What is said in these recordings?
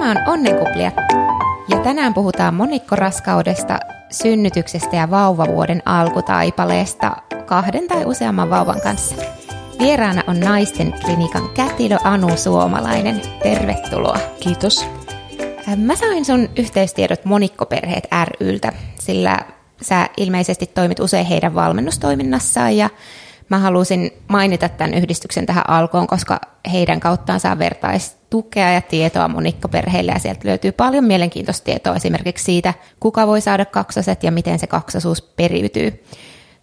Tämä on Onnenkuplia. Ja tänään puhutaan monikkoraskaudesta, synnytyksestä ja vauvavuoden alkutaipaleesta kahden tai useamman vauvan kanssa. Vieraana on naisten klinikan kätilö Anu Suomalainen. Tervetuloa. Kiitos. Mä sain sun yhteystiedot Monikkoperheet ryltä, sillä sä ilmeisesti toimit usein heidän valmennustoiminnassaan ja mä halusin mainita tämän yhdistyksen tähän alkuun, koska heidän kauttaan saa vertaistukea ja tietoa monikkoperheille ja sieltä löytyy paljon mielenkiintoista tietoa esimerkiksi siitä, kuka voi saada kaksoset ja miten se kaksosuus periytyy.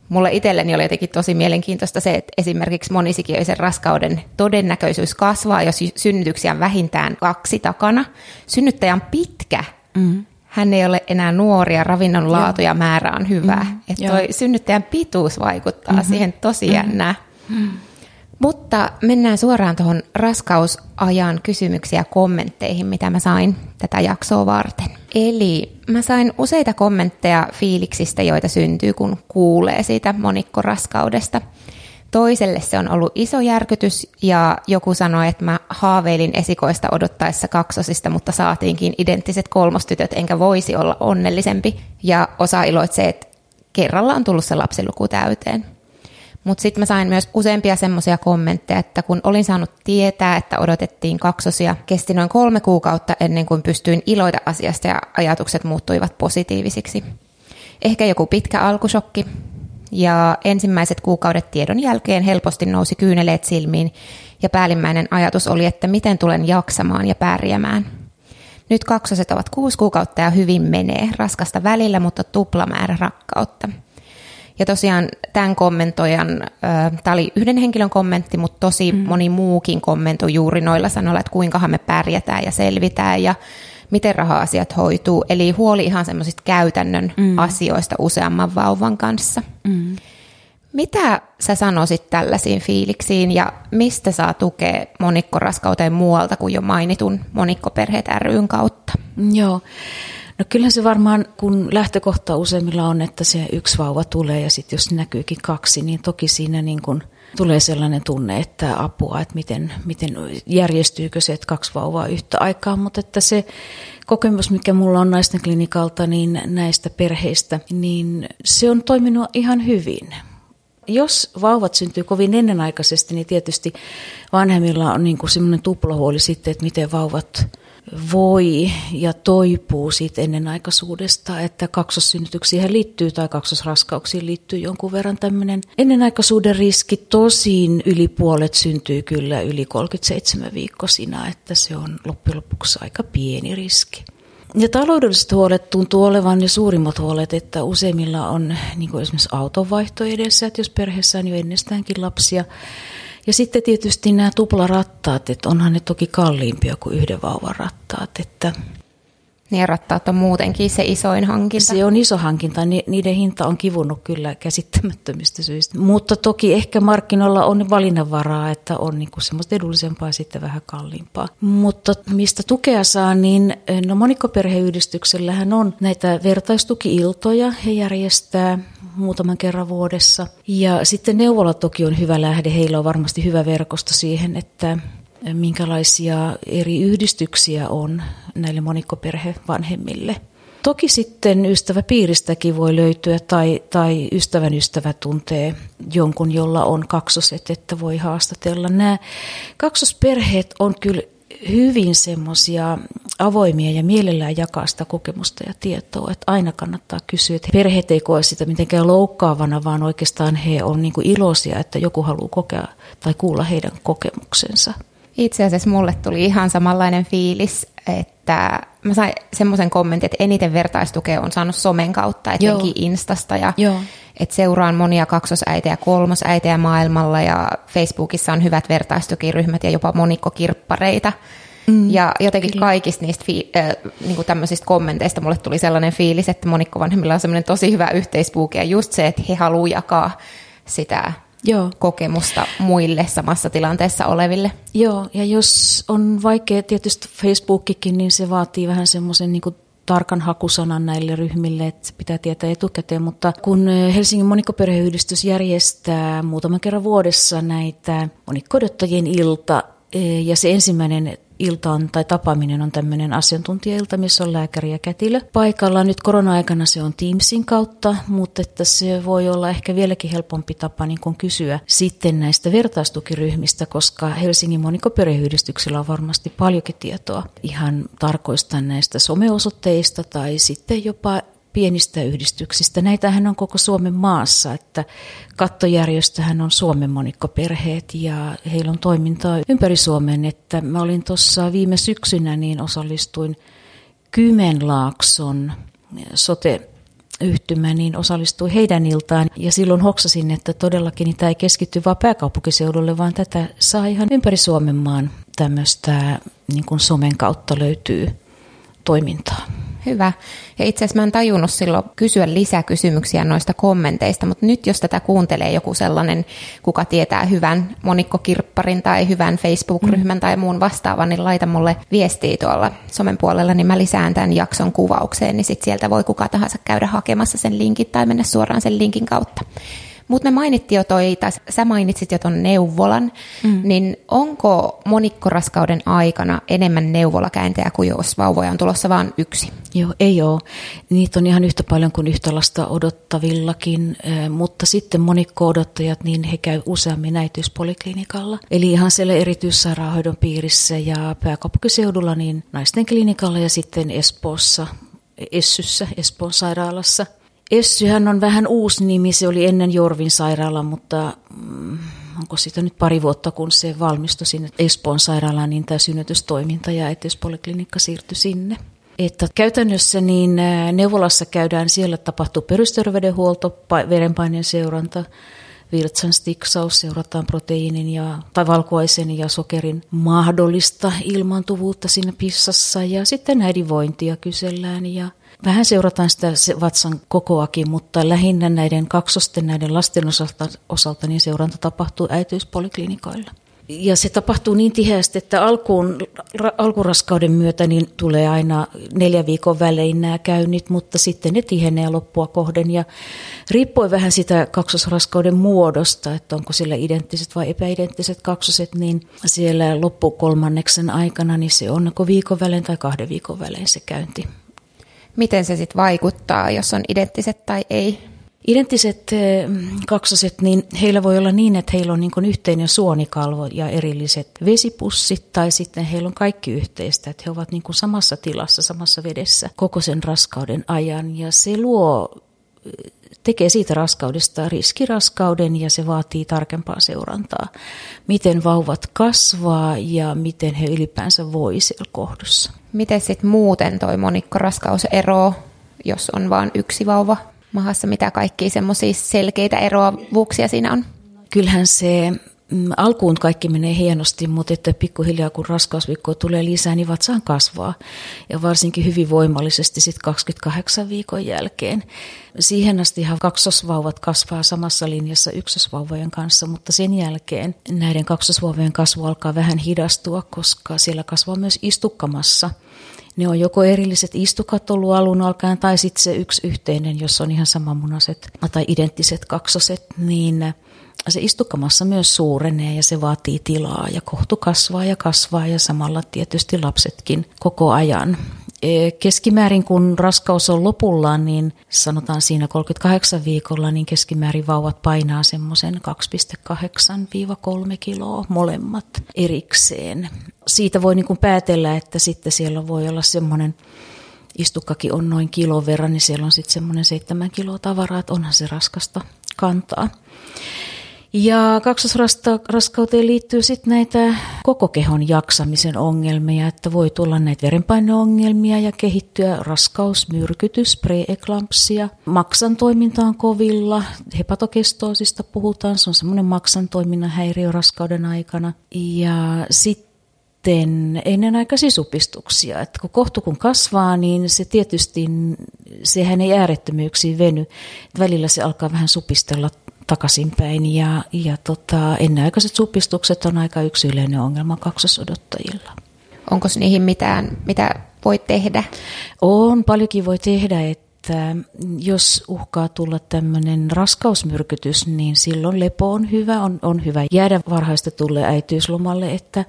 Mulle itselleni oli jotenkin tosi mielenkiintoista se, että esimerkiksi monisikiöisen raskauden todennäköisyys kasvaa, jos synnytyksiä on vähintään kaksi takana. Synnyttäjä on pitkä. Mm. Hän ei ole enää nuori ja ravinnon laatu ja määrä on hyvä. Mm, että toi synnyttäjän pituus vaikuttaa mm-hmm. siihen tosi mm-hmm. jännää. Mm. Mutta mennään suoraan tuohon raskausajan kysymyksiä ja kommentteihin, mitä mä sain tätä jaksoa varten. Eli mä sain useita kommentteja fiiliksistä, joita syntyy, kun kuulee siitä monikkoraskaudesta. Toiselle se on ollut iso järkytys ja joku sanoi, että mä haaveilin esikoista odottaessa kaksosista, mutta saatiinkin identtiset kolmostytöt, enkä voisi olla onnellisempi. Ja osa iloitsee, että kerralla on tullut se lapsiluku täyteen. Mutta sitten mä sain myös useampia semmoisia kommentteja, että kun olin saanut tietää, että odotettiin kaksosia, kesti noin kolme kuukautta ennen kuin pystyin iloita asiasta ja ajatukset muuttuivat positiivisiksi. Ehkä joku pitkä alkusokki, ja ensimmäiset kuukaudet tiedon jälkeen helposti nousi kyyneleet silmiin, ja päällimmäinen ajatus oli, että miten tulen jaksamaan ja pärjäämään. Nyt kaksoset ovat kuusi kuukautta ja hyvin menee, raskasta välillä, mutta tuplamäärä rakkautta – ja tosiaan tämän kommentoijan, tämä oli yhden henkilön kommentti, mutta tosi mm. moni muukin kommentoi juuri noilla sanoilla, että kuinkahan me pärjätään ja selvitään ja miten raha-asiat hoituu. Eli huoli ihan semmoisista käytännön mm. asioista useamman vauvan kanssa. Mm. Mitä sä sanoisit tällaisiin fiiliksiin ja mistä saa tukea monikkoraskauteen muualta kuin jo mainitun monikkoperheet ryn kautta? Joo. No kyllä se varmaan, kun lähtökohta useimmilla on, että se yksi vauva tulee ja sitten jos näkyykin kaksi, niin toki siinä niin kun tulee sellainen tunne, että apua, että miten, miten järjestyykö se, että kaksi vauvaa yhtä aikaa, mutta että se kokemus, mikä mulla on naisten klinikalta, niin näistä perheistä, niin se on toiminut ihan hyvin. Jos vauvat syntyy kovin ennenaikaisesti, niin tietysti vanhemmilla on niin kuin semmoinen tuplahuoli sitten, että miten vauvat voi ja toipuu siitä ennenaikaisuudesta, että kaksossynnytyksiin liittyy tai kaksosraskauksiin liittyy jonkun verran tämmöinen ennenaikaisuuden riski. Tosin yli puolet syntyy kyllä yli 37 viikkosina, että se on loppujen lopuksi aika pieni riski. Ja taloudelliset huolet tuntuu olevan ne suurimmat huolet, että useimmilla on niin esimerkiksi autonvaihto edessä, että jos perheessä on jo ennestäänkin lapsia, ja sitten tietysti nämä tuplarattaat, että onhan ne toki kalliimpia kuin yhden vauvan rattaat, että niin rattaat on muutenkin se isoin hankinta. Se on iso hankinta, niiden hinta on kivunut kyllä käsittämättömistä syistä. Mutta toki ehkä markkinoilla on valinnanvaraa, että on niinku semmoista edullisempaa ja sitten vähän kalliimpaa. Mutta mistä tukea saa, niin no monikkoperheyhdistyksellähän on näitä vertaistuki-iltoja. He järjestää muutaman kerran vuodessa. Ja sitten neuvola toki on hyvä lähde. Heillä on varmasti hyvä verkosto siihen, että minkälaisia eri yhdistyksiä on näille monikkoperhevanhemmille. Toki sitten ystäväpiiristäkin voi löytyä tai, tai ystävän ystävä tuntee jonkun, jolla on kaksoset, että voi haastatella. Nämä kaksosperheet on kyllä hyvin semmoisia avoimia ja mielellään jakaa sitä kokemusta ja tietoa. Että aina kannattaa kysyä, että perheet ei koe sitä mitenkään loukkaavana, vaan oikeastaan he on niin iloisia, että joku haluaa kokea tai kuulla heidän kokemuksensa. Itse asiassa mulle tuli ihan samanlainen fiilis, että mä sain semmoisen kommentin, että eniten vertaistukea on saanut somen kautta, etenkin Joo. Instasta ja Joo. että seuraan monia kaksosäitejä ja kolmosäitejä maailmalla ja Facebookissa on hyvät vertaistukiryhmät ja jopa monikkokirppareita. Mm, ja jotenkin kyllä. kaikista niistä fi- äh, niin tämmöisistä kommenteista mulle tuli sellainen fiilis, että monikkovanhemmilla on semmoinen tosi hyvä yhteisbuuki ja just se, että he haluavat jakaa sitä Joo. kokemusta muille samassa tilanteessa oleville. Joo, ja jos on vaikea, tietysti Facebookikin, niin se vaatii vähän semmoisen niin tarkan hakusanan näille ryhmille, että pitää tietää etukäteen, mutta kun Helsingin monikkoperheyhdistys järjestää muutaman kerran vuodessa näitä monikkodottajien ilta, ja se ensimmäinen iltaan tai tapaaminen on tämmöinen asiantuntijailta, missä on lääkäri ja kätilö. Paikalla nyt korona-aikana se on Teamsin kautta, mutta että se voi olla ehkä vieläkin helpompi tapa niin kuin kysyä sitten näistä vertaistukiryhmistä, koska Helsingin monikoperheyhdistyksellä on varmasti paljonkin tietoa ihan tarkoista näistä someosoitteista tai sitten jopa pienistä yhdistyksistä. Näitähän on koko Suomen maassa, että kattojärjestöhän on Suomen monikkoperheet ja heillä on toimintaa ympäri Suomen. Että mä olin tuossa viime syksynä, niin osallistuin Kymenlaakson sote yhtymä, niin osallistui heidän iltaan. Ja silloin hoksasin, että todellakin niin tämä ei keskitty vain pääkaupunkiseudulle, vaan tätä saa ihan ympäri Suomen maan tämmöistä niin kuin somen kautta löytyy toimintaa. Hyvä. Ja itse asiassa mä en tajunnut silloin kysyä lisäkysymyksiä noista kommenteista, mutta nyt jos tätä kuuntelee joku sellainen, kuka tietää hyvän monikkokirpparin tai hyvän Facebook-ryhmän mm. tai muun vastaavan, niin laita mulle viestiä tuolla somen puolella, niin mä lisään tämän jakson kuvaukseen, niin sit sieltä voi kuka tahansa käydä hakemassa sen linkin tai mennä suoraan sen linkin kautta. Mutta me mainittiin jo toi, tai sä mainitsit jo ton neuvolan, mm. niin onko monikkoraskauden aikana enemmän neuvolakäyntejä kuin jos vauvoja on tulossa vain yksi? Joo, ei ole. Niitä on ihan yhtä paljon kuin yhtä lasta odottavillakin, mutta sitten monikko-odottajat, niin he käy useammin äitiyspoliklinikalla. Eli ihan siellä erityissairaanhoidon piirissä ja pääkaupunkiseudulla niin naisten klinikalla ja sitten Espoossa, Essyssä, Espoon sairaalassa – Essyhän on vähän uusi nimi, se oli ennen Jorvin sairaala, mutta mm, onko siitä nyt pari vuotta, kun se valmistui sinne Espoon sairaalaan, niin tämä synnytystoiminta ja äitiyspoliklinikka siirtyi sinne. Että käytännössä niin neuvolassa käydään, siellä tapahtuu perusterveydenhuolto, verenpaineen seuranta, virtsan stiksaus, seurataan proteiinin ja, tai valkuaisen ja sokerin mahdollista ilmaantuvuutta siinä pissassa ja sitten äidinvointia kysellään ja Vähän seurataan sitä vatsan kokoakin, mutta lähinnä näiden kaksosten, näiden lasten osalta, osalta niin seuranta tapahtuu äitiyspoliklinikoilla. Ja se tapahtuu niin tiheästi, että alkuun, ra, alkuraskauden myötä niin tulee aina neljä viikon välein nämä käynnit, mutta sitten ne tihenee loppua kohden. Ja riippuen vähän sitä kaksosraskauden muodosta, että onko sillä identtiset vai epäidenttiset kaksoset, niin siellä loppukolmanneksen aikana niin se on viikon välein tai kahden viikon välein se käynti miten se sitten vaikuttaa, jos on identtiset tai ei? Identtiset eh, kaksoset, niin heillä voi olla niin, että heillä on niin yhteinen suonikalvo ja erilliset vesipussit, tai sitten heillä on kaikki yhteistä, että he ovat niin samassa tilassa, samassa vedessä koko sen raskauden ajan, ja se luo eh, tekee siitä raskaudesta riskiraskauden ja se vaatii tarkempaa seurantaa, miten vauvat kasvaa ja miten he ylipäänsä voi siellä kohdussa. Miten sitten muuten toi monikkoraskaus eroo, jos on vain yksi vauva mahassa? Mitä kaikkia semmoisia selkeitä eroavuuksia siinä on? Kyllähän se alkuun kaikki menee hienosti, mutta että pikkuhiljaa kun raskausviikkoa tulee lisää, niin vatsaan kasvaa. Ja varsinkin hyvin voimallisesti sitten 28 viikon jälkeen. Siihen asti kaksosvauvat kasvaa samassa linjassa ykkösvauvojen kanssa, mutta sen jälkeen näiden kaksosvauvojen kasvu alkaa vähän hidastua, koska siellä kasvaa myös istukkamassa – ne on joko erilliset istukat ollut alun alkaen tai sitten se yksi yhteinen, jossa on ihan samanmunaiset tai identtiset kaksoset, niin se istukamassa myös suurenee ja se vaatii tilaa ja kohtu kasvaa ja kasvaa ja samalla tietysti lapsetkin koko ajan. E, keskimäärin kun raskaus on lopullaan, niin sanotaan siinä 38 viikolla, niin keskimäärin vauvat painaa semmoisen 2,8-3 kiloa molemmat erikseen. Siitä voi niin kuin päätellä, että sitten siellä voi olla semmoinen istukkakin on noin kilon verran, niin siellä on sitten semmoinen 7 kiloa tavaraa, että onhan se raskasta kantaa. Ja kaksosraskauteen liittyy sitten näitä koko kehon jaksamisen ongelmia, että voi tulla näitä verenpaineongelmia ja kehittyä raskausmyrkytys, preeklampsia. Maksan toiminta on kovilla, hepatokestoosista puhutaan, se on semmoinen maksan toiminnan häiriö raskauden aikana. Ja sitten ennenaikaisia supistuksia. Että kun kohtu kun kasvaa, niin se tietysti, sehän ei äärettömyyksiin veny. Välillä se alkaa vähän supistella takaisinpäin ja, ja tota, ennenaikaiset supistukset on aika yksi yleinen ongelma kaksosodottajilla. Onko niihin mitään, mitä voi tehdä? On, paljonkin voi tehdä, että jos uhkaa tulla tämmöinen raskausmyrkytys, niin silloin lepo on hyvä, on, on hyvä jäädä varhaista tulle äitiyslomalle, että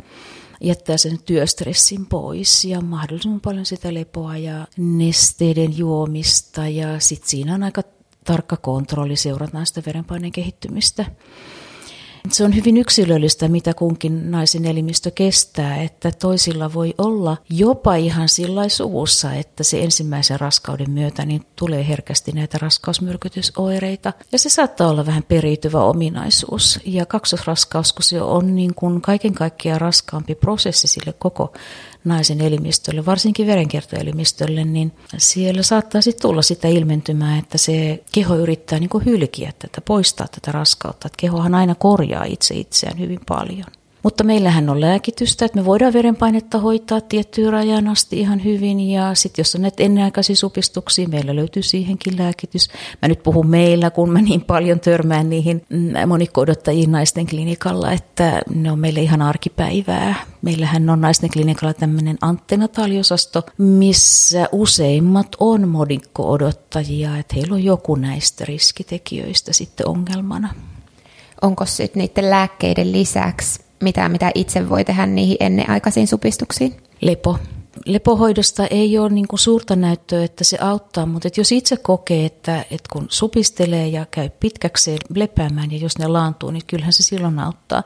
jättää sen työstressin pois ja mahdollisimman paljon sitä lepoa ja nesteiden juomista ja sitten siinä on aika tarkka kontrolli, seurataan sitä verenpaineen kehittymistä. Se on hyvin yksilöllistä, mitä kunkin naisen elimistö kestää, että toisilla voi olla jopa ihan sillä suvussa, että se ensimmäisen raskauden myötä niin tulee herkästi näitä raskausmyrkytysoireita. Ja se saattaa olla vähän periytyvä ominaisuus. Ja kaksosraskaus, kun se on niin kuin kaiken kaikkiaan raskaampi prosessi sille koko naisen elimistölle, varsinkin verenkiertoelimistölle, niin siellä saattaa sitten tulla sitä ilmentymää, että se keho yrittää niin hylkiä tätä, poistaa tätä raskautta. Että kehohan aina korjaa itse itseään hyvin paljon. Mutta meillähän on lääkitystä, että me voidaan verenpainetta hoitaa tiettyyn rajan asti ihan hyvin. Ja sitten jos on näitä ennenaikaisia supistuksia, meillä löytyy siihenkin lääkitys. Mä nyt puhun meillä, kun mä niin paljon törmään niihin monikko-odottajiin naisten klinikalla, että ne on meille ihan arkipäivää. Meillähän on naisten klinikalla tämmöinen antennataaliosasto, missä useimmat on monikko-odottajia, että heillä on joku näistä riskitekijöistä sitten ongelmana. Onko sitten niiden lääkkeiden lisäksi mitään, mitä itse voi tehdä niihin ennenaikaisiin supistuksiin? Lepo lepohoidosta ei ole niin kuin suurta näyttöä, että se auttaa, mutta jos itse kokee, että, että kun supistelee ja käy pitkäkseen lepäämään ja jos ne laantuu, niin kyllähän se silloin auttaa.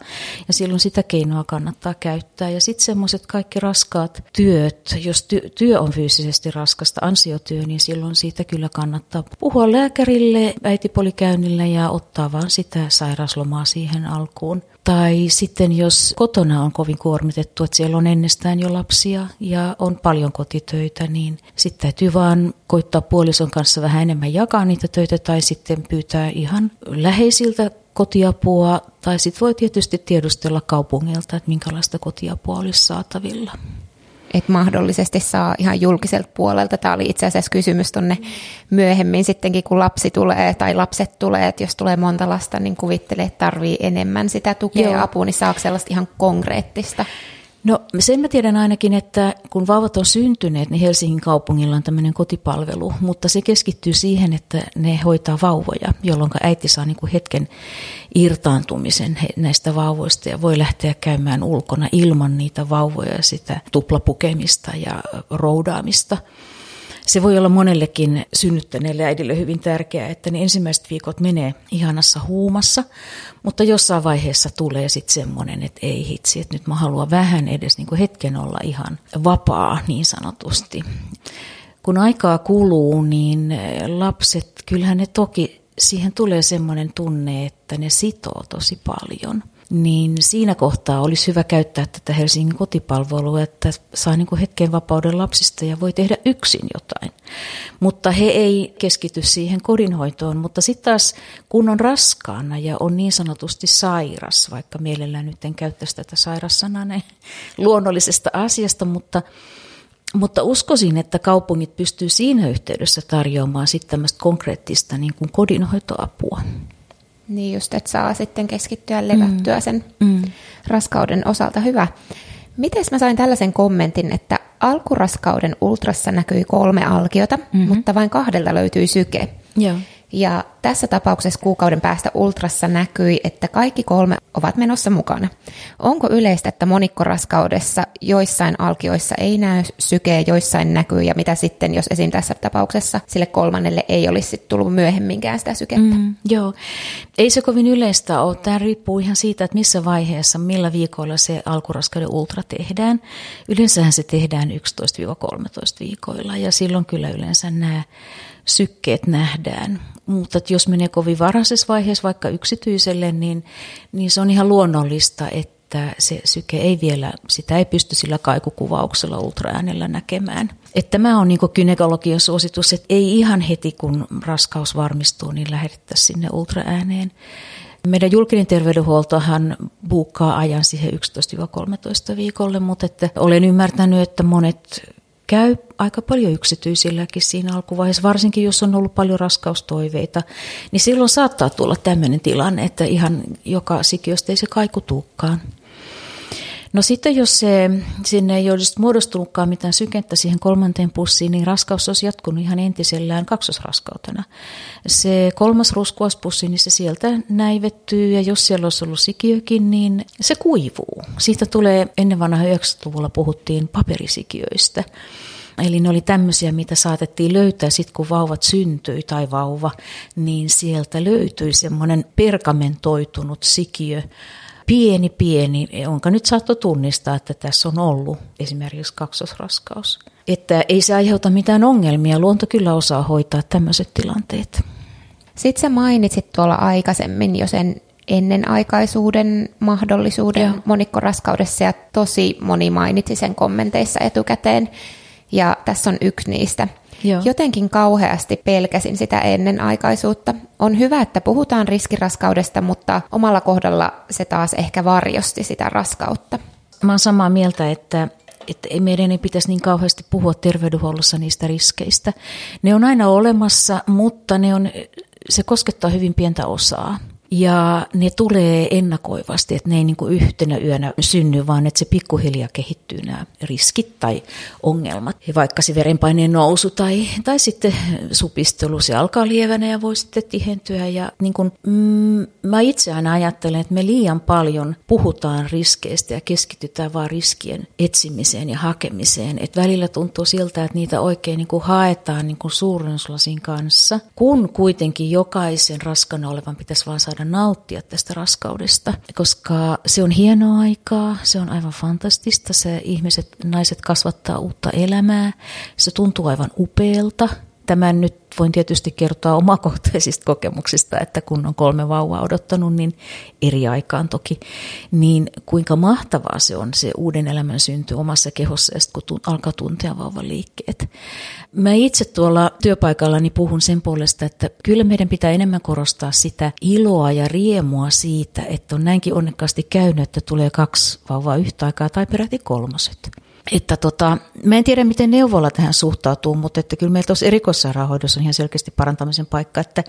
Ja silloin sitä keinoa kannattaa käyttää. Ja sitten semmoiset kaikki raskaat työt, jos ty- työ on fyysisesti raskasta, ansiotyö, niin silloin siitä kyllä kannattaa puhua lääkärille äitipolikäynnille ja ottaa vaan sitä sairaslomaa siihen alkuun. Tai sitten jos kotona on kovin kuormitettu, että siellä on ennestään jo lapsia ja on paljon kotitöitä, niin sitten täytyy vaan koittaa puolison kanssa vähän enemmän jakaa niitä töitä tai sitten pyytää ihan läheisiltä kotiapua. Tai sitten voi tietysti tiedustella kaupungilta, että minkälaista kotiapua olisi saatavilla että mahdollisesti saa ihan julkiselta puolelta. Tämä oli itse asiassa kysymys tuonne myöhemmin sittenkin, kun lapsi tulee tai lapset tulee, että jos tulee monta lasta, niin kuvittelee, että tarvii enemmän sitä tukea Joo. ja apua, niin saako sellaista ihan konkreettista? No sen mä tiedän ainakin, että kun vauvat on syntyneet, niin Helsingin kaupungilla on tämmöinen kotipalvelu, mutta se keskittyy siihen, että ne hoitaa vauvoja, jolloin äiti saa niin kuin hetken irtaantumisen näistä vauvoista ja voi lähteä käymään ulkona ilman niitä vauvoja ja sitä tuplapukemista ja roudaamista se voi olla monellekin synnyttäneelle äidille hyvin tärkeää, että ne ensimmäiset viikot menee ihanassa huumassa, mutta jossain vaiheessa tulee sitten semmoinen, että ei hitsi, että nyt mä haluan vähän edes niin kuin hetken olla ihan vapaa niin sanotusti. Kun aikaa kuluu, niin lapset, kyllähän ne toki, siihen tulee semmoinen tunne, että ne sitoo tosi paljon – niin siinä kohtaa olisi hyvä käyttää tätä Helsingin kotipalvelua, että saa niin hetken vapauden lapsista ja voi tehdä yksin jotain. Mutta he ei keskity siihen kodinhoitoon, mutta sitten taas kun on raskaana ja on niin sanotusti sairas, vaikka mielellään nyt en käyttäisi tätä sairassanaa luonnollisesta asiasta, mutta mutta uskoisin, että kaupungit pystyy siinä yhteydessä tarjoamaan sitten tämmöistä konkreettista niin kuin kodinhoitoapua. Niin just, että saa sitten keskittyä levättyä mm. sen mm. raskauden osalta. Hyvä. Miten mä sain tällaisen kommentin, että alkuraskauden ultrassa näkyi kolme alkiota, mm-hmm. mutta vain kahdella löytyi syke. Joo. Ja tässä tapauksessa kuukauden päästä ultrassa näkyi, että kaikki kolme ovat menossa mukana. Onko yleistä, että monikkoraskaudessa joissain alkioissa ei näy sykeä, joissain näkyy, ja mitä sitten, jos esim. tässä tapauksessa sille kolmannelle ei olisi tullut myöhemminkään sitä sykettä? Mm, joo, ei se kovin yleistä ole. Tämä riippuu ihan siitä, että missä vaiheessa, millä viikoilla se alkuraskauden ultra tehdään. Yleensähän se tehdään 11-13 viikoilla, ja silloin kyllä yleensä nämä sykkeet nähdään. Mutta jos menee kovin varhaisessa vaiheessa vaikka yksityiselle, niin, niin se on ihan luonnollista, että se syke ei vielä, sitä ei pysty sillä kaikukuvauksella ultraäänellä näkemään. Että tämä on niin kynekologian suositus, että ei ihan heti kun raskaus varmistuu, niin lähetettäisiin sinne ultraääneen. Meidän julkinen terveydenhuoltohan buukkaa ajan siihen 11-13 viikolle, mutta että olen ymmärtänyt, että monet käy aika paljon yksityisilläkin siinä alkuvaiheessa, varsinkin jos on ollut paljon raskaustoiveita, niin silloin saattaa tulla tämmöinen tilanne, että ihan joka sikiöstä ei se kaiku tuukkaan. No sitten jos se, sinne ei olisi muodostunutkaan mitään sykettä siihen kolmanteen pussiin, niin raskaus olisi jatkunut ihan entisellään kaksosraskautena. Se kolmas ruskuaspussi, niin se sieltä näivettyy ja jos siellä olisi ollut sikiökin, niin se kuivuu. Siitä tulee ennen vanha 90-luvulla puhuttiin paperisikiöistä. Eli ne oli tämmöisiä, mitä saatettiin löytää sitten, kun vauvat syntyi tai vauva, niin sieltä löytyi semmoinen pergamentoitunut sikiö, pieni pieni, jonka nyt saattoi tunnistaa, että tässä on ollut esimerkiksi kaksosraskaus. Että ei se aiheuta mitään ongelmia, luonto kyllä osaa hoitaa tämmöiset tilanteet. Sitten sä mainitsit tuolla aikaisemmin jo sen ennenaikaisuuden mahdollisuuden Joo. monikkoraskaudessa ja tosi moni mainitsi sen kommenteissa etukäteen ja tässä on yksi niistä. Joo. Jotenkin kauheasti pelkäsin sitä ennenaikaisuutta. On hyvä, että puhutaan riskiraskaudesta, mutta omalla kohdalla se taas ehkä varjosti sitä raskautta. Mä oon samaa mieltä, että että ei meidän ei pitäisi niin kauheasti puhua terveydenhuollossa niistä riskeistä. Ne on aina olemassa, mutta ne on, se koskettaa hyvin pientä osaa. Ja ne tulee ennakoivasti, että ne ei niin kuin yhtenä yönä synny, vaan että se pikkuhiljaa kehittyy nämä riskit tai ongelmat. Ja vaikka se verenpaineen nousu tai, tai sitten supistelu, se alkaa lievänä ja voi sitten tihentyä. Ja niin kuin, mm, mä itse aina ajattelen, että me liian paljon puhutaan riskeistä ja keskitytään vaan riskien etsimiseen ja hakemiseen. Että välillä tuntuu siltä, että niitä oikein niin kuin haetaan niin kuin suurennuslasin kanssa, kun kuitenkin jokaisen raskana olevan pitäisi vaan saada saada nauttia tästä raskaudesta, koska se on hienoa aikaa, se on aivan fantastista, se ihmiset, naiset kasvattaa uutta elämää, se tuntuu aivan upealta. Tämän nyt voin tietysti kertoa omakohtaisista kokemuksista, että kun on kolme vauvaa odottanut, niin eri aikaan toki, niin kuinka mahtavaa se on se uuden elämän synty omassa kehossa, kun alkaa tuntea vauvan liikkeet. Mä itse tuolla työpaikallani puhun sen puolesta, että kyllä meidän pitää enemmän korostaa sitä iloa ja riemua siitä, että on näinkin onnekkaasti käynyt, että tulee kaksi vauvaa yhtä aikaa tai peräti kolmoset. Että tota, mä en tiedä, miten neuvola tähän suhtautuu, mutta että kyllä meillä tuossa erikoissairaanhoidossa on ihan selkeästi parantamisen paikka, että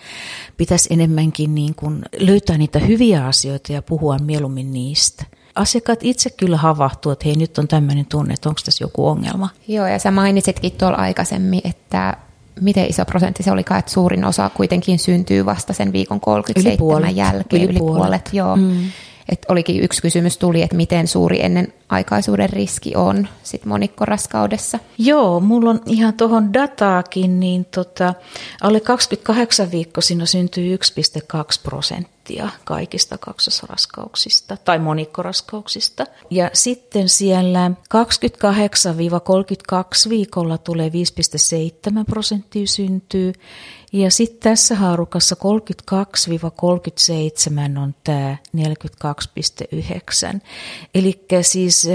pitäisi enemmänkin niin kuin löytää niitä hyviä asioita ja puhua mieluummin niistä. Asiakkaat itse kyllä havahtuu, että hei nyt on tämmöinen tunne, että onko tässä joku ongelma. Joo, ja sä mainitsitkin tuolla aikaisemmin, että miten iso prosentti se olikaan, että suurin osa kuitenkin syntyy vasta sen viikon 37 yli puolet. jälkeen, yli, yli puolet. puolet joo. Mm. Et olikin yksi kysymys tuli, että miten suuri ennen aikaisuuden riski on sit monikkoraskaudessa. Joo, mulla on ihan tuohon dataakin, niin tota, alle 28 viikkoisina syntyy 1,2 prosenttia kaikista kaksosraskauksista tai monikkoraskauksista. Ja sitten siellä 28-32 viikolla tulee 5,7 prosenttia syntyy ja sitten tässä haarukassa 32-37 on tämä 42,9. Eli siis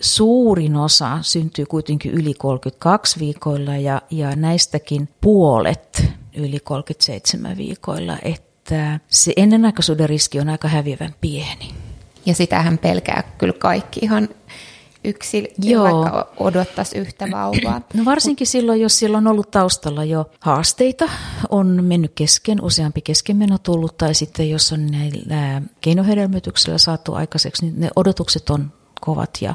suurin osa syntyy kuitenkin yli 32 viikoilla ja, ja näistäkin puolet yli 37 viikoilla, että se ennenaikaisuuden riski on aika häviävän pieni. Ja sitähän pelkää kyllä kaikki ihan yksi, Joo. vaikka odottaisi yhtä vauvaa. No varsinkin silloin, jos sillä on ollut taustalla jo haasteita, on mennyt kesken, useampi keskenmeno tullut, tai sitten jos on näillä keinohedelmöityksellä saatu aikaiseksi, niin ne odotukset on kovat ja,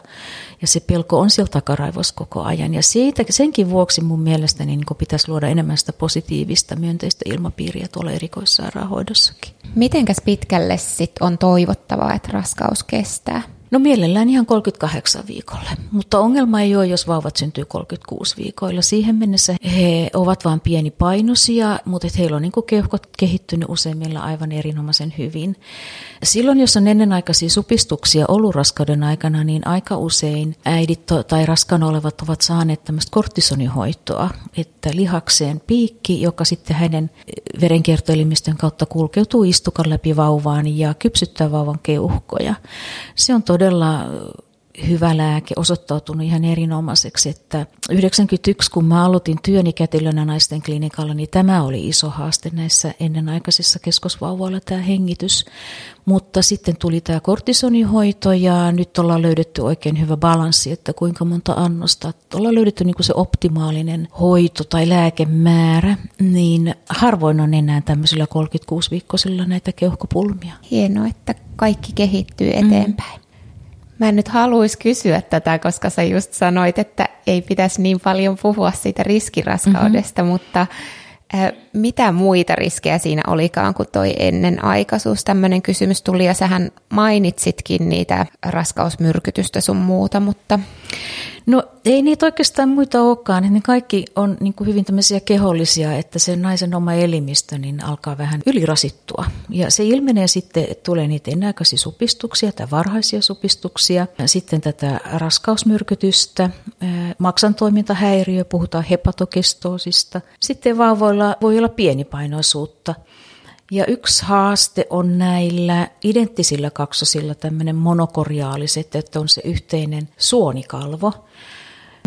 ja se pelko on siellä takaraivossa koko ajan. Ja siitä, senkin vuoksi mun mielestäni niin pitäisi luoda enemmän sitä positiivista, myönteistä ilmapiiriä tuolla erikoissairaanhoidossakin. Mitenkäs pitkälle sit on toivottavaa, että raskaus kestää? No mielellään ihan 38 viikolle, mutta ongelma ei ole, jos vauvat syntyy 36 viikoilla. Siihen mennessä he ovat vain painosia, mutta heillä on niin keuhkot kehittynyt useimmilla aivan erinomaisen hyvin. Silloin, jos on ennenaikaisia supistuksia ollut raskauden aikana, niin aika usein äidit tai raskaana olevat ovat saaneet tämmöistä kortisonihoitoa, että lihakseen piikki, joka sitten hänen verenkiertoelimistön kautta kulkeutuu istukan läpi vauvaan ja kypsyttää vauvan keuhkoja. Se on hyvä lääke, osoittautunut ihan erinomaiseksi, että 91 kun mä aloitin työni kätilönä naisten klinikalla, niin tämä oli iso haaste näissä ennenaikaisissa keskosvauvoilla tämä hengitys. Mutta sitten tuli tämä kortisonihoito ja nyt ollaan löydetty oikein hyvä balanssi, että kuinka monta annosta. Ollaan löydetty niin se optimaalinen hoito tai lääkemäärä, niin harvoin on enää tämmöisillä 36-viikkoisilla näitä keuhkopulmia. Hienoa, että kaikki kehittyy eteenpäin. Mm. Mä en nyt haluaisi kysyä tätä, koska sä just sanoit, että ei pitäisi niin paljon puhua siitä riskiraskaudesta, mm-hmm. mutta mitä muita riskejä siinä olikaan kuin toi ennenaikaisuus? Tämmöinen kysymys tuli ja sähän mainitsitkin niitä raskausmyrkytystä sun muuta, mutta... No ei niitä oikeastaan muita olekaan. Ne kaikki on niin kuin hyvin tämmöisiä kehollisia, että se naisen oma elimistö niin alkaa vähän ylirasittua. Ja se ilmenee sitten, että tulee niitä ennenaikaisia supistuksia tai varhaisia supistuksia. Sitten tätä raskausmyrkytystä, maksantoimintahäiriö, puhutaan hepatokestoosista. Sitten vauvoilla voi olla pienipainoisuutta. Ja yksi haaste on näillä identtisillä kaksosilla tämmöinen monokoriaaliset, että on se yhteinen suonikalvo.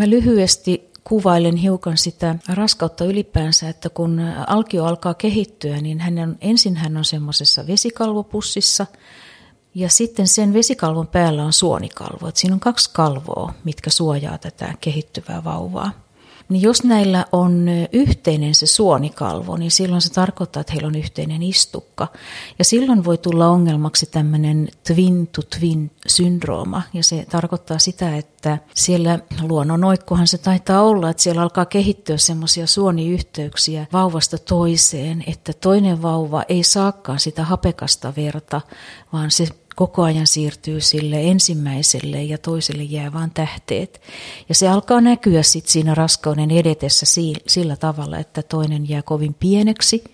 Mä lyhyesti kuvailen hiukan sitä raskautta ylipäänsä, että kun alkio alkaa kehittyä, niin hän on, ensin hän on semmoisessa vesikalvopussissa ja sitten sen vesikalvon päällä on suonikalvo. Että siinä on kaksi kalvoa, mitkä suojaa tätä kehittyvää vauvaa. Niin jos näillä on yhteinen se suonikalvo, niin silloin se tarkoittaa, että heillä on yhteinen istukka. Ja silloin voi tulla ongelmaksi tämmöinen twin-to-twin-syndrooma. Ja se tarkoittaa sitä, että siellä luonnonoikkuhan se taitaa olla, että siellä alkaa kehittyä semmoisia suoniyhteyksiä vauvasta toiseen, että toinen vauva ei saakaan sitä hapekasta verta, vaan se koko ajan siirtyy sille ensimmäiselle ja toiselle jää vain tähteet. Ja se alkaa näkyä sitten siinä raskauden edetessä sillä tavalla, että toinen jää kovin pieneksi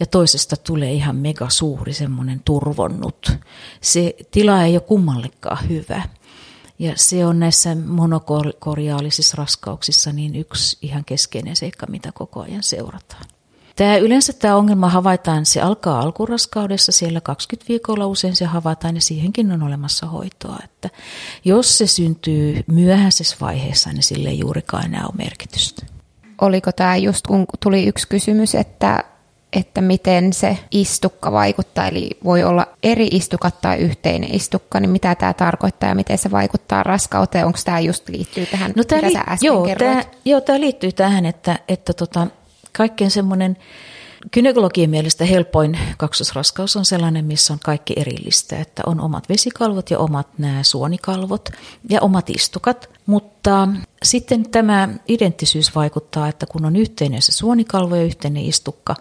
ja toisesta tulee ihan mega suuri semmoinen turvonnut. Se tila ei ole kummallekaan hyvä. Ja se on näissä monokoriaalisissa raskauksissa niin yksi ihan keskeinen seikka, mitä koko ajan seurataan. Tämä, yleensä tämä ongelma havaitaan, se alkaa alkuraskaudessa, siellä 20 viikolla usein se havaitaan ja siihenkin on olemassa hoitoa. Että jos se syntyy myöhäisessä vaiheessa, niin sille ei juurikaan enää ole merkitystä. Oliko tämä just kun tuli yksi kysymys, että, että miten se istukka vaikuttaa, eli voi olla eri istukat tai yhteinen istukka, niin mitä tämä tarkoittaa ja miten se vaikuttaa raskauteen? Onko tämä just liittyy tähän, no, tämä mitä li- äsken joo, Tämä, joo, tämä liittyy tähän, että, että tota, kaikkein semmoinen Kynekologien mielestä helpoin kaksosraskaus on sellainen, missä on kaikki erillistä, että on omat vesikalvot ja omat nämä suonikalvot ja omat istukat. Mutta sitten tämä identtisyys vaikuttaa, että kun on yhteinen se suonikalvo ja yhteinen istukka,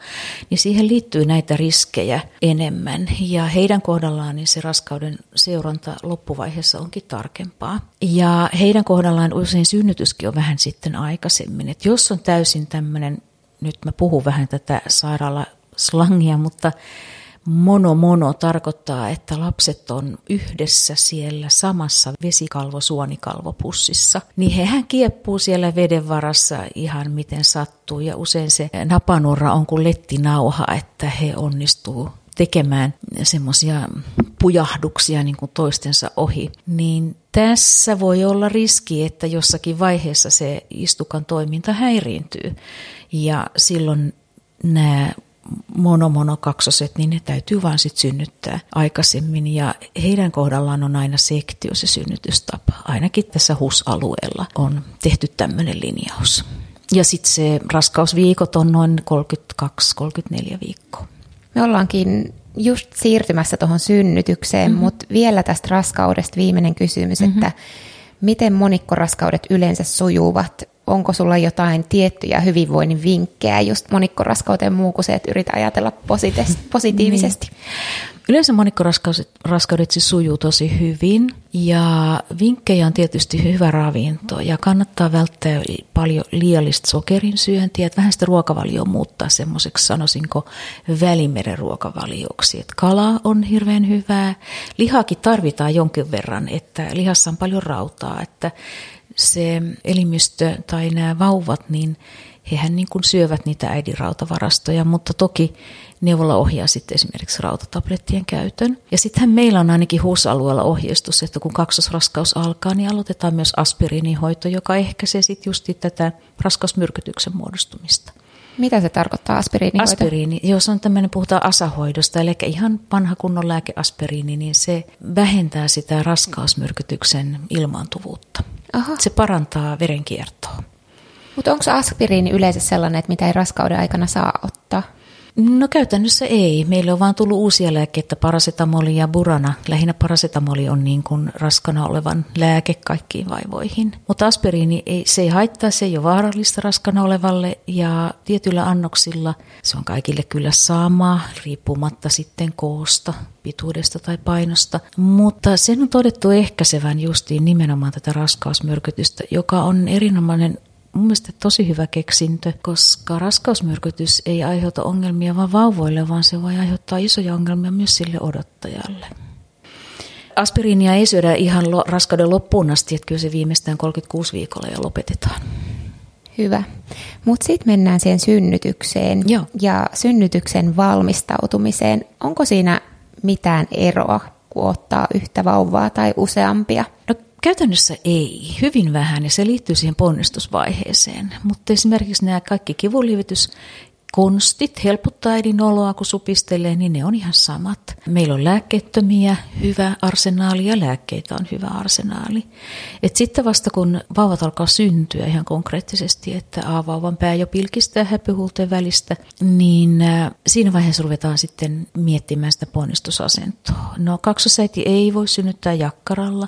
niin siihen liittyy näitä riskejä enemmän. Ja heidän kohdallaan niin se raskauden seuranta loppuvaiheessa onkin tarkempaa. Ja heidän kohdallaan usein synnytyskin on vähän sitten aikaisemmin. Että jos on täysin tämmöinen nyt mä puhun vähän tätä sairaalaslangia, mutta mono mono tarkoittaa, että lapset on yhdessä siellä samassa vesikalvo-suonikalvopussissa. Niin hehän kieppuu siellä veden varassa ihan miten sattuu ja usein se napanurra on kuin lettinauha, että he onnistuu tekemään semmoisia pujahduksia niin kuin toistensa ohi, niin tässä voi olla riski, että jossakin vaiheessa se istukan toiminta häiriintyy. Ja silloin nämä monomonokaksoset, niin ne täytyy vaan sitten synnyttää aikaisemmin. Ja heidän kohdallaan on aina sektio se synnytystapa. Ainakin tässä HUS-alueella on tehty tämmöinen linjaus. Ja sitten se raskausviikot on noin 32-34 viikkoa. Me ollaankin just siirtymässä tuohon synnytykseen, mm-hmm. mutta vielä tästä raskaudesta viimeinen kysymys, mm-hmm. että miten monikkoraskaudet yleensä sujuvat? Onko sulla jotain tiettyjä hyvinvoinnin vinkkejä just monikkoraskauteen muu kuin se, että yritä ajatella positiivisesti? niin. Yleensä monikkoraskaudet siis sujuu tosi hyvin ja vinkkejä on tietysti hyvä ravinto ja kannattaa välttää paljon liiallista sokerin syöntiä, että vähän sitä ruokavalioa muuttaa semmoiseksi sanoisinko välimeren ruokavalioksi. Että kala on hirveän hyvää, lihakin tarvitaan jonkin verran, että lihassa on paljon rautaa, että se elimistö tai nämä vauvat, niin hehän niin kuin syövät niitä äidin rautavarastoja, mutta toki neuvola ohjaa sitten esimerkiksi rautatablettien käytön. Ja sittenhän meillä on ainakin HUS-alueella ohjeistus, että kun kaksosraskaus alkaa, niin aloitetaan myös aspiriinihoito, joka ehkäisee sitten justi tätä raskausmyrkytyksen muodostumista. Mitä se tarkoittaa aspiriinihoito? Aspiriini, jos on tämmöinen, puhutaan asahoidosta, eli ihan vanha kunnon lääke aspiriini, niin se vähentää sitä raskausmyrkytyksen ilmaantuvuutta. Aha. Se parantaa verenkiertoa. Mutta onko aspiriini yleensä sellainen, että mitä ei raskauden aikana saa ottaa? No käytännössä ei. Meillä on vaan tullut uusia lääkkeitä, parasetamoli ja burana. Lähinnä parasetamoli on niin kuin raskana olevan lääke kaikkiin vaivoihin. Mutta aspiriini, ei, se ei haittaa, se ei ole vaarallista raskana olevalle ja tietyillä annoksilla se on kaikille kyllä sama, riippumatta sitten koosta, pituudesta tai painosta. Mutta sen on todettu ehkäisevän justiin nimenomaan tätä raskausmyrkytystä, joka on erinomainen mun mielestä tosi hyvä keksintö, koska raskausmyrkytys ei aiheuta ongelmia vain vauvoille, vaan se voi aiheuttaa isoja ongelmia myös sille odottajalle. Aspiriinia ei syödä ihan lo, raskauden loppuun asti, että kyllä se viimeistään 36 viikolla ja lopetetaan. Hyvä. Mutta sitten mennään siihen synnytykseen Joo. ja synnytyksen valmistautumiseen. Onko siinä mitään eroa, kun ottaa yhtä vauvaa tai useampia? No Käytännössä ei, hyvin vähän ja se liittyy siihen ponnistusvaiheeseen. Mutta esimerkiksi nämä kaikki kivunlievitys konstit helpottaa äidin oloa, kun supistelee, niin ne on ihan samat. Meillä on lääkkeettömiä, hyvä arsenaali ja lääkkeitä on hyvä arsenaali. Et sitten vasta kun vauvat alkaa syntyä ihan konkreettisesti, että A-vauvan pää jo pilkistää häpyhuulten välistä, niin äh, siinä vaiheessa ruvetaan sitten miettimään sitä ponnistusasentoa. No kaksosäiti ei voi synnyttää jakkaralla,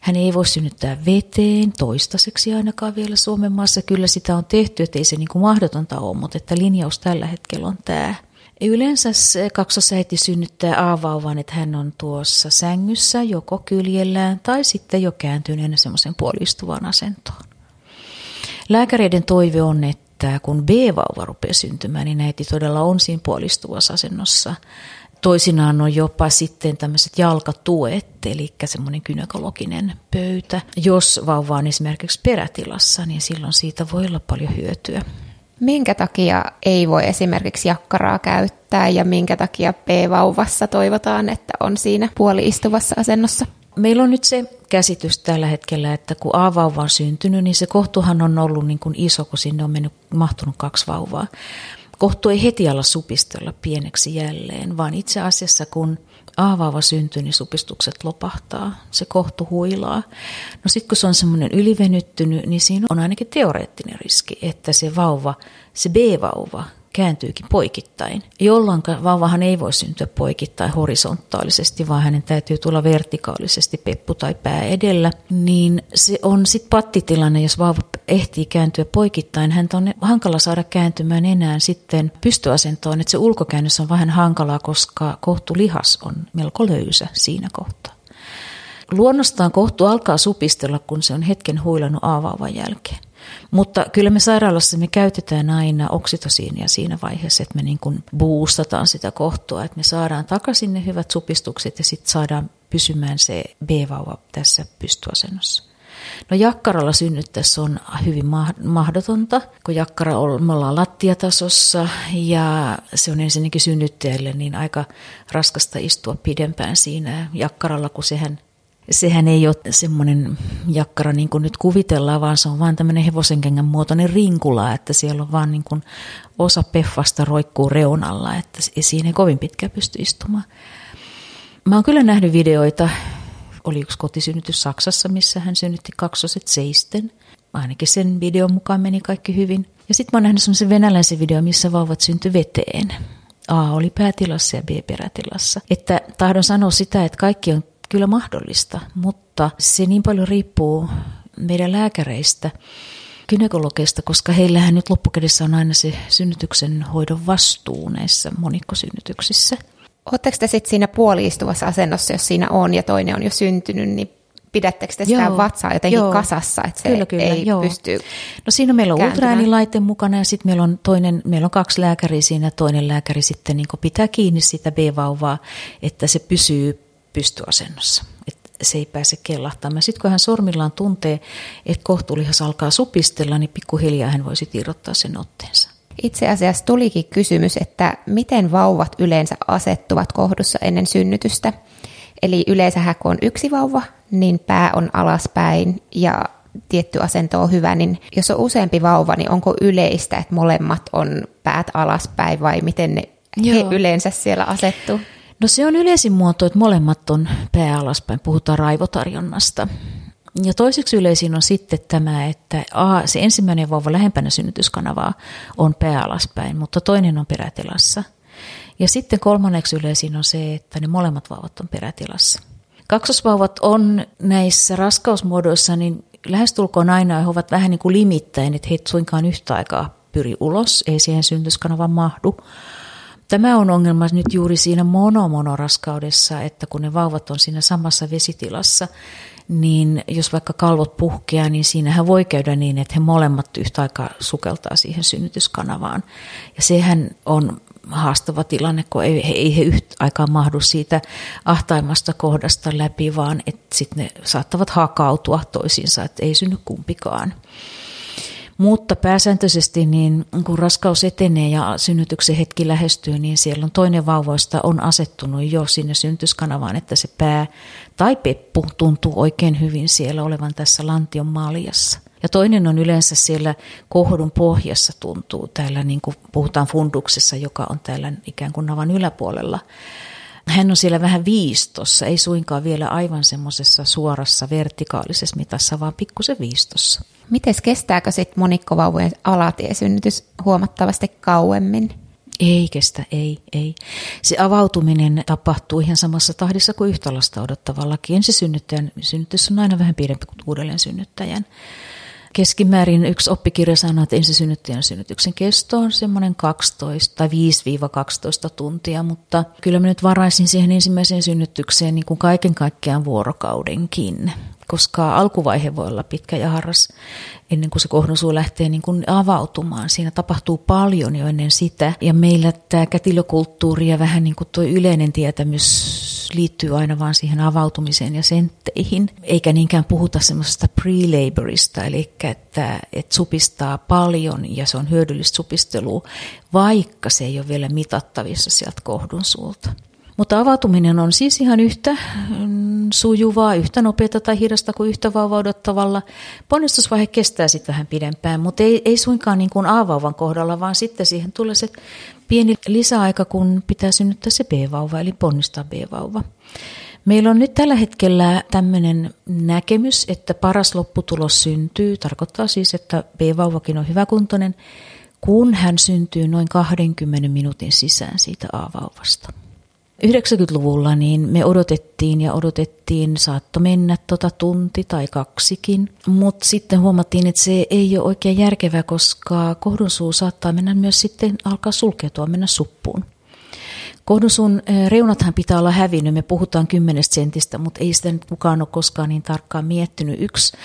hän ei voi synnyttää veteen, toistaiseksi ainakaan vielä Suomen maassa. Kyllä sitä on tehty, että ei se niin kuin mahdotonta ole, mutta että linjaus tällä hetkellä on tämä. Yleensä kaksosäiti synnyttää A-vauvan, että hän on tuossa sängyssä joko kyljellään tai sitten jo kääntyneenä semmoisen puolistuvan asentoon. Lääkäreiden toive on, että kun B-vauva rupeaa syntymään, niin äiti todella on siinä puolistuvassa asennossa. Toisinaan on jopa sitten tämmöiset jalkatuet, eli semmoinen kynekologinen pöytä. Jos vauva on esimerkiksi perätilassa, niin silloin siitä voi olla paljon hyötyä. Minkä takia ei voi esimerkiksi jakkaraa käyttää ja minkä takia P-vauvassa toivotaan, että on siinä puoliistuvassa asennossa? Meillä on nyt se käsitys tällä hetkellä, että kun A-vauva on syntynyt, niin se kohtuhan on ollut niin kuin iso, kun sinne on mennyt, mahtunut kaksi vauvaa. Kohtu ei heti ala supistella pieneksi jälleen, vaan itse asiassa kun A-vauva syntyy, niin supistukset lopahtaa, se kohtu huilaa. No sitten kun se on semmoinen ylivenyttynyt, niin siinä on ainakin teoreettinen riski, että se vauva, se B-vauva, kääntyykin poikittain, jolloin vauvahan ei voi syntyä poikittain horisontaalisesti, vaan hänen täytyy tulla vertikaalisesti peppu tai pää edellä, niin se on sitten pattitilanne, jos vauva ehtii kääntyä poikittain, hän on hankala saada kääntymään enää sitten pystyasentoon, että se ulkokäännös on vähän hankalaa, koska kohtulihas on melko löysä siinä kohtaa. Luonnostaan kohtu alkaa supistella, kun se on hetken huilannut aavaavan jälkeen. Mutta kyllä me sairaalassa me käytetään aina oksitosiinia siinä vaiheessa, että me niin kuin boostataan sitä kohtua, että me saadaan takaisin ne hyvät supistukset ja sitten saadaan pysymään se B-vauva tässä pystyasennossa. No jakkaralla synnyttäessä on hyvin mahdotonta, kun jakkara on, me ollaan lattiatasossa ja se on ensinnäkin synnyttäjälle niin aika raskasta istua pidempään siinä jakkaralla, kun sehän sehän ei ole semmoinen jakkara niin kuin nyt kuvitellaan, vaan se on vain tämmöinen hevosenkengän muotoinen rinkula, että siellä on vaan niin kuin osa peffasta roikkuu reunalla, että siinä ei kovin pitkään pysty istumaan. Mä oon kyllä nähnyt videoita, oli yksi kotisynnytys Saksassa, missä hän synnytti kaksoset seisten. Ainakin sen videon mukaan meni kaikki hyvin. Ja sitten mä oon nähnyt semmoisen venäläisen video, missä vauvat syntyi veteen. A oli päätilassa ja B perätilassa. Että tahdon sanoa sitä, että kaikki on kyllä mahdollista, mutta se niin paljon riippuu meidän lääkäreistä, gynekologeista, koska heillähän nyt loppukädessä on aina se synnytyksen hoidon vastuu näissä monikkosynnytyksissä. Oletteko te sitten siinä puoliistuvassa asennossa, jos siinä on ja toinen on jo syntynyt, niin pidättekö te sitä joo, vatsaa jotenkin joo. kasassa, että se kyllä, kyllä, ei joo. pysty No siinä meillä on ultraäänilaite mukana ja sitten meillä on toinen, meillä on kaksi lääkäriä siinä, toinen lääkäri sitten niin pitää kiinni sitä B-vauvaa, että se pysyy pystyasennossa. Että se ei pääse kellahtamaan. Sitten kun hän sormillaan tuntee, että kohtuulihas alkaa supistella, niin pikkuhiljaa hän voisi irrottaa sen otteensa. Itse asiassa tulikin kysymys, että miten vauvat yleensä asettuvat kohdussa ennen synnytystä. Eli yleensä kun on yksi vauva, niin pää on alaspäin ja tietty asento on hyvä, niin jos on useampi vauva, niin onko yleistä, että molemmat on päät alaspäin vai miten ne he yleensä siellä asettuu? No se on yleisin muoto, että molemmat on pää alaspäin, puhutaan raivotarjonnasta. Ja toiseksi yleisin on sitten tämä, että A, se ensimmäinen vauva lähempänä synnytyskanavaa on pää alaspäin, mutta toinen on perätilassa. Ja sitten kolmanneksi yleisin on se, että ne molemmat vauvat on perätilassa. Kaksosvauvat on näissä raskausmuodoissa niin lähestulkoon aina he ovat vähän niin kuin limittäin, että he suinkaan yhtä aikaa pyri ulos, ei siihen synnytyskanavan mahdu. Tämä on ongelma nyt juuri siinä monomonoraskaudessa, että kun ne vauvat on siinä samassa vesitilassa, niin jos vaikka kalvot puhkeaa, niin siinähän voi käydä niin, että he molemmat yhtä aikaa sukeltaa siihen synnytyskanavaan. Ja sehän on haastava tilanne, kun ei, ei he yhtä aikaa mahdu siitä ahtaimmasta kohdasta läpi, vaan että sitten ne saattavat hakautua toisiinsa, että ei synny kumpikaan. Mutta pääsääntöisesti niin kun raskaus etenee ja synnytyksen hetki lähestyy, niin siellä on toinen vauvoista on asettunut jo sinne synnytyskanavaan, että se pää tai peppu tuntuu oikein hyvin siellä olevan tässä lantion maaliassa. Ja toinen on yleensä siellä kohdun pohjassa tuntuu, täällä niin kuin puhutaan funduksessa, joka on täällä ikään kuin navan yläpuolella. Hän on siellä vähän viistossa, ei suinkaan vielä aivan semmoisessa suorassa vertikaalisessa mitassa, vaan pikkusen viistossa. Miten kestääkö sitten monikkovauvojen alatiesynnytys huomattavasti kauemmin? Ei kestä, ei, ei. Se avautuminen tapahtuu ihan samassa tahdissa kuin yhtä lasta odottavallakin. Ensisynnyttäjän synnytys on aina vähän pidempi kuin uudelleen synnyttäjän. Keskimäärin yksi oppikirja sanoo, että ensisynnyttäjän synnytyksen kesto on semmoinen 12 tai 5-12 tuntia, mutta kyllä mä nyt varaisin siihen ensimmäiseen synnytykseen niin kuin kaiken kaikkiaan vuorokaudenkin koska alkuvaihe voi olla pitkä ja harras ennen kuin se kohdonsuu lähtee niin kuin avautumaan. Siinä tapahtuu paljon jo ennen sitä. Ja meillä tämä kätilökulttuuri ja vähän niin kuin tuo yleinen tietämys liittyy aina vaan siihen avautumiseen ja sentteihin, eikä niinkään puhuta semmoisesta pre-laborista, eli että, että supistaa paljon ja se on hyödyllistä supistelua, vaikka se ei ole vielä mitattavissa sieltä kohdun suulta. Mutta avautuminen on siis ihan yhtä mm, sujuvaa, yhtä nopeata tai hidasta kuin yhtä vauvaa odottavalla. Ponnistusvaihe kestää sitten vähän pidempään, mutta ei, ei suinkaan niin kuin A-vauvan kohdalla, vaan sitten siihen tulee se pieni lisäaika, kun pitää synnyttää se B-vauva, eli ponnistaa B-vauva. Meillä on nyt tällä hetkellä tämmöinen näkemys, että paras lopputulos syntyy. Tarkoittaa siis, että B-vauvakin on hyväkuntoinen, kun hän syntyy noin 20 minuutin sisään siitä A-vauvasta. 90-luvulla niin me odotettiin ja odotettiin, saatto mennä tota tunti tai kaksikin, mutta sitten huomattiin, että se ei ole oikein järkevää, koska kohdunsuu saattaa mennä myös sitten alkaa sulkeutua, mennä suppuun. Kohdunsuun reunathan pitää olla hävinnyt, me puhutaan kymmenestä sentistä, mutta ei sitä nyt kukaan ole koskaan niin tarkkaan miettinyt. Yksi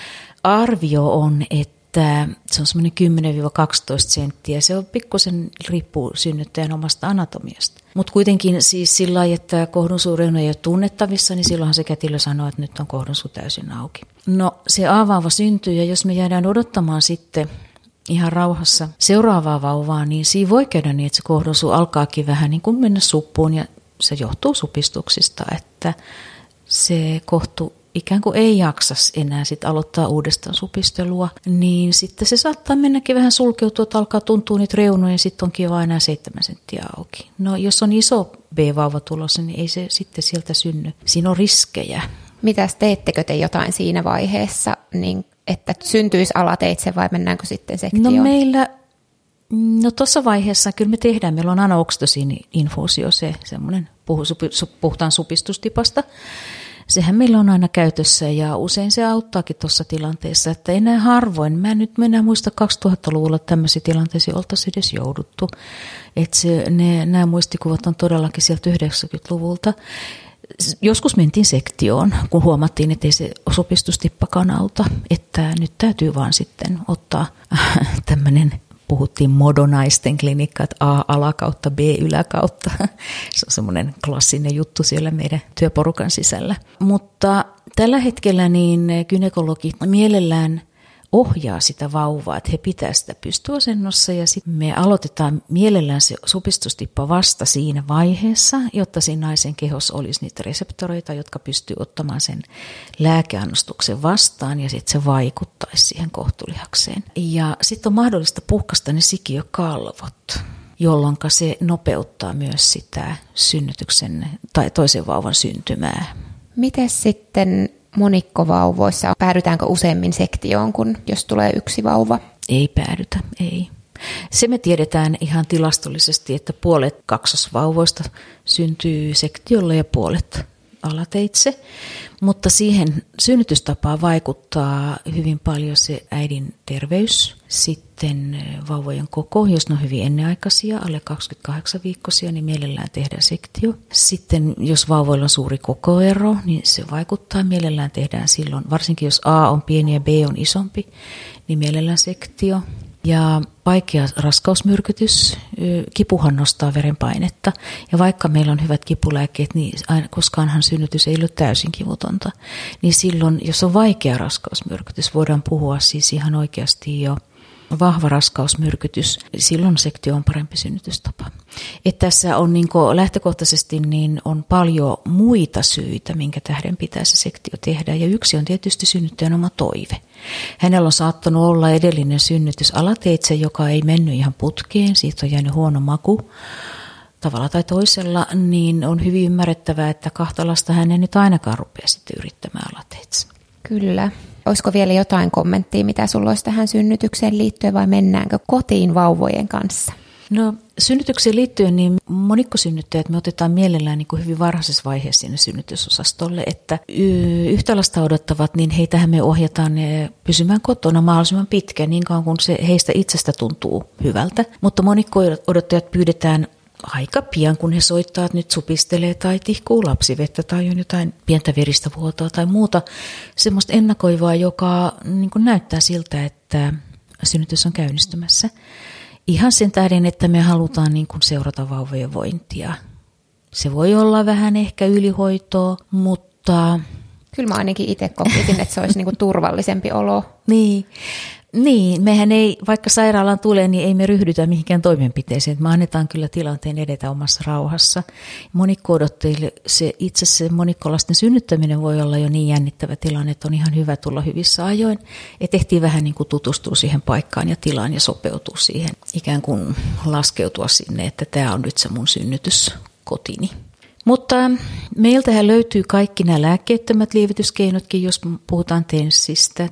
arvio on, että että se on semmoinen 10-12 senttiä. Se on pikkusen riippuu synnyttäjän omasta anatomiasta. Mutta kuitenkin siis sillä lailla, että kohdunsuureuna ei ole tunnettavissa, niin silloinhan se kätilö sanoo, että nyt on kohdunsuu täysin auki. No se avaava syntyy ja jos me jäädään odottamaan sitten ihan rauhassa seuraavaa vauvaa, niin siinä voi käydä niin, että se kohdunsuu alkaakin vähän niin kuin mennä suppuun ja se johtuu supistuksista, että se kohtu ikään kuin ei jaksa enää sit aloittaa uudestaan supistelua, niin sitten se saattaa mennäkin vähän sulkeutua, että alkaa tuntua niitä reunoja ja sitten onkin vain enää 7 senttiä auki. No jos on iso B-vauva tulossa, niin ei se sitten sieltä synny. Siinä on riskejä. Mitäs teettekö te jotain siinä vaiheessa, niin että syntyisi alateitse vai mennäänkö sitten sektioon? No meillä No tuossa vaiheessa kyllä me tehdään, meillä on anoksitosiin infuusio, se semmoinen, puhutaan supistustipasta sehän meillä on aina käytössä ja usein se auttaakin tuossa tilanteessa, että enää harvoin, mä en nyt mennä muista 2000-luvulla tämmöisiä tilanteisiin oltaisiin edes jouduttu. Että ne, nämä muistikuvat on todellakin sieltä 90-luvulta. Joskus mentiin sektioon, kun huomattiin, että ei se sopistustippakaan auta, että nyt täytyy vaan sitten ottaa tämmöinen puhuttiin modonaisten klinikka, että A alakautta, B yläkautta. Se on semmoinen klassinen juttu siellä meidän työporukan sisällä. Mutta tällä hetkellä niin gynekologit mielellään – ohjaa sitä vauvaa, että he pitää sitä pystyasennossa ja sitten me aloitetaan mielellään se supistustippa vasta siinä vaiheessa, jotta siinä naisen kehossa olisi niitä reseptoreita, jotka pystyy ottamaan sen lääkeannostuksen vastaan ja sitten se vaikuttaisi siihen kohtulihakseen. Ja sitten on mahdollista puhkasta ne sikiökalvot jolloin se nopeuttaa myös sitä synnytyksen tai toisen vauvan syntymää. Miten sitten monikkovauvoissa, päädytäänkö useammin sektioon kuin jos tulee yksi vauva? Ei päädytä, ei. Se me tiedetään ihan tilastollisesti, että puolet kaksosvauvoista syntyy sektiolla ja puolet alateitse, mutta siihen synnytystapaan vaikuttaa hyvin paljon se äidin terveys, sitten vauvojen koko, jos ne on hyvin ennenaikaisia, alle 28 viikkoisia, niin mielellään tehdään sektio. Sitten jos vauvoilla on suuri kokoero, niin se vaikuttaa, mielellään tehdään silloin, varsinkin jos A on pieni ja B on isompi, niin mielellään sektio. Ja vaikea raskausmyrkytys, kipuhan nostaa verenpainetta. Ja vaikka meillä on hyvät kipulääkkeet, niin koskaanhan synnytys ei ole täysin kivutonta. Niin silloin, jos on vaikea raskausmyrkytys, voidaan puhua siis ihan oikeasti jo vahva raskausmyrkytys, silloin sektio on parempi synnytystapa. että tässä on niin lähtökohtaisesti niin on paljon muita syitä, minkä tähden pitäisi sektio tehdä. Ja yksi on tietysti synnyttäjän oma toive. Hänellä on saattanut olla edellinen synnytys alateitse, joka ei mennyt ihan putkeen, siitä on jäänyt huono maku tavalla tai toisella, niin on hyvin ymmärrettävää, että kahta lasta hän ei nyt ainakaan rupea sitten yrittämään alateitse. Kyllä. Olisiko vielä jotain kommenttia, mitä sulla olisi tähän synnytykseen liittyen vai mennäänkö kotiin vauvojen kanssa? No synnytykseen liittyen, niin monikkosynnyttäjät me otetaan mielellään niin kuin hyvin varhaisessa vaiheessa sinne synnytysosastolle, että yhtä lasta odottavat, niin heitähän me ohjataan pysymään kotona mahdollisimman pitkään, niin kauan kuin se heistä itsestä tuntuu hyvältä. Mutta monikko-odottajat pyydetään aika pian, kun he soittaa, että nyt supistelee tai tihkuu lapsivettä tai on jotain pientä veristä vuotoa tai muuta, semmoista ennakoivaa, joka niin näyttää siltä, että synnytys on käynnistymässä. Ihan sen tähden, että me halutaan niin kuin seurata vauvojen vointia. Se voi olla vähän ehkä ylihoitoa, mutta... Kyllä mä ainakin itse kokisin, että se olisi niin kuin turvallisempi olo. niin. Niin, mehän ei, vaikka sairaalaan tulee, niin ei me ryhdytä mihinkään toimenpiteeseen. Me annetaan kyllä tilanteen edetä omassa rauhassa. Monikko-odotteille se, itse se monikkolasten synnyttäminen voi olla jo niin jännittävä tilanne, että on ihan hyvä tulla hyvissä ajoin. Ja tehtiin vähän niin kuin tutustua siihen paikkaan ja tilaan ja sopeutua siihen. Ikään kuin laskeutua sinne, että tämä on nyt se mun synnytyskotini. Mutta meiltähän löytyy kaikki nämä lääkkeettömät lievityskeinotkin, jos puhutaan tenssistä,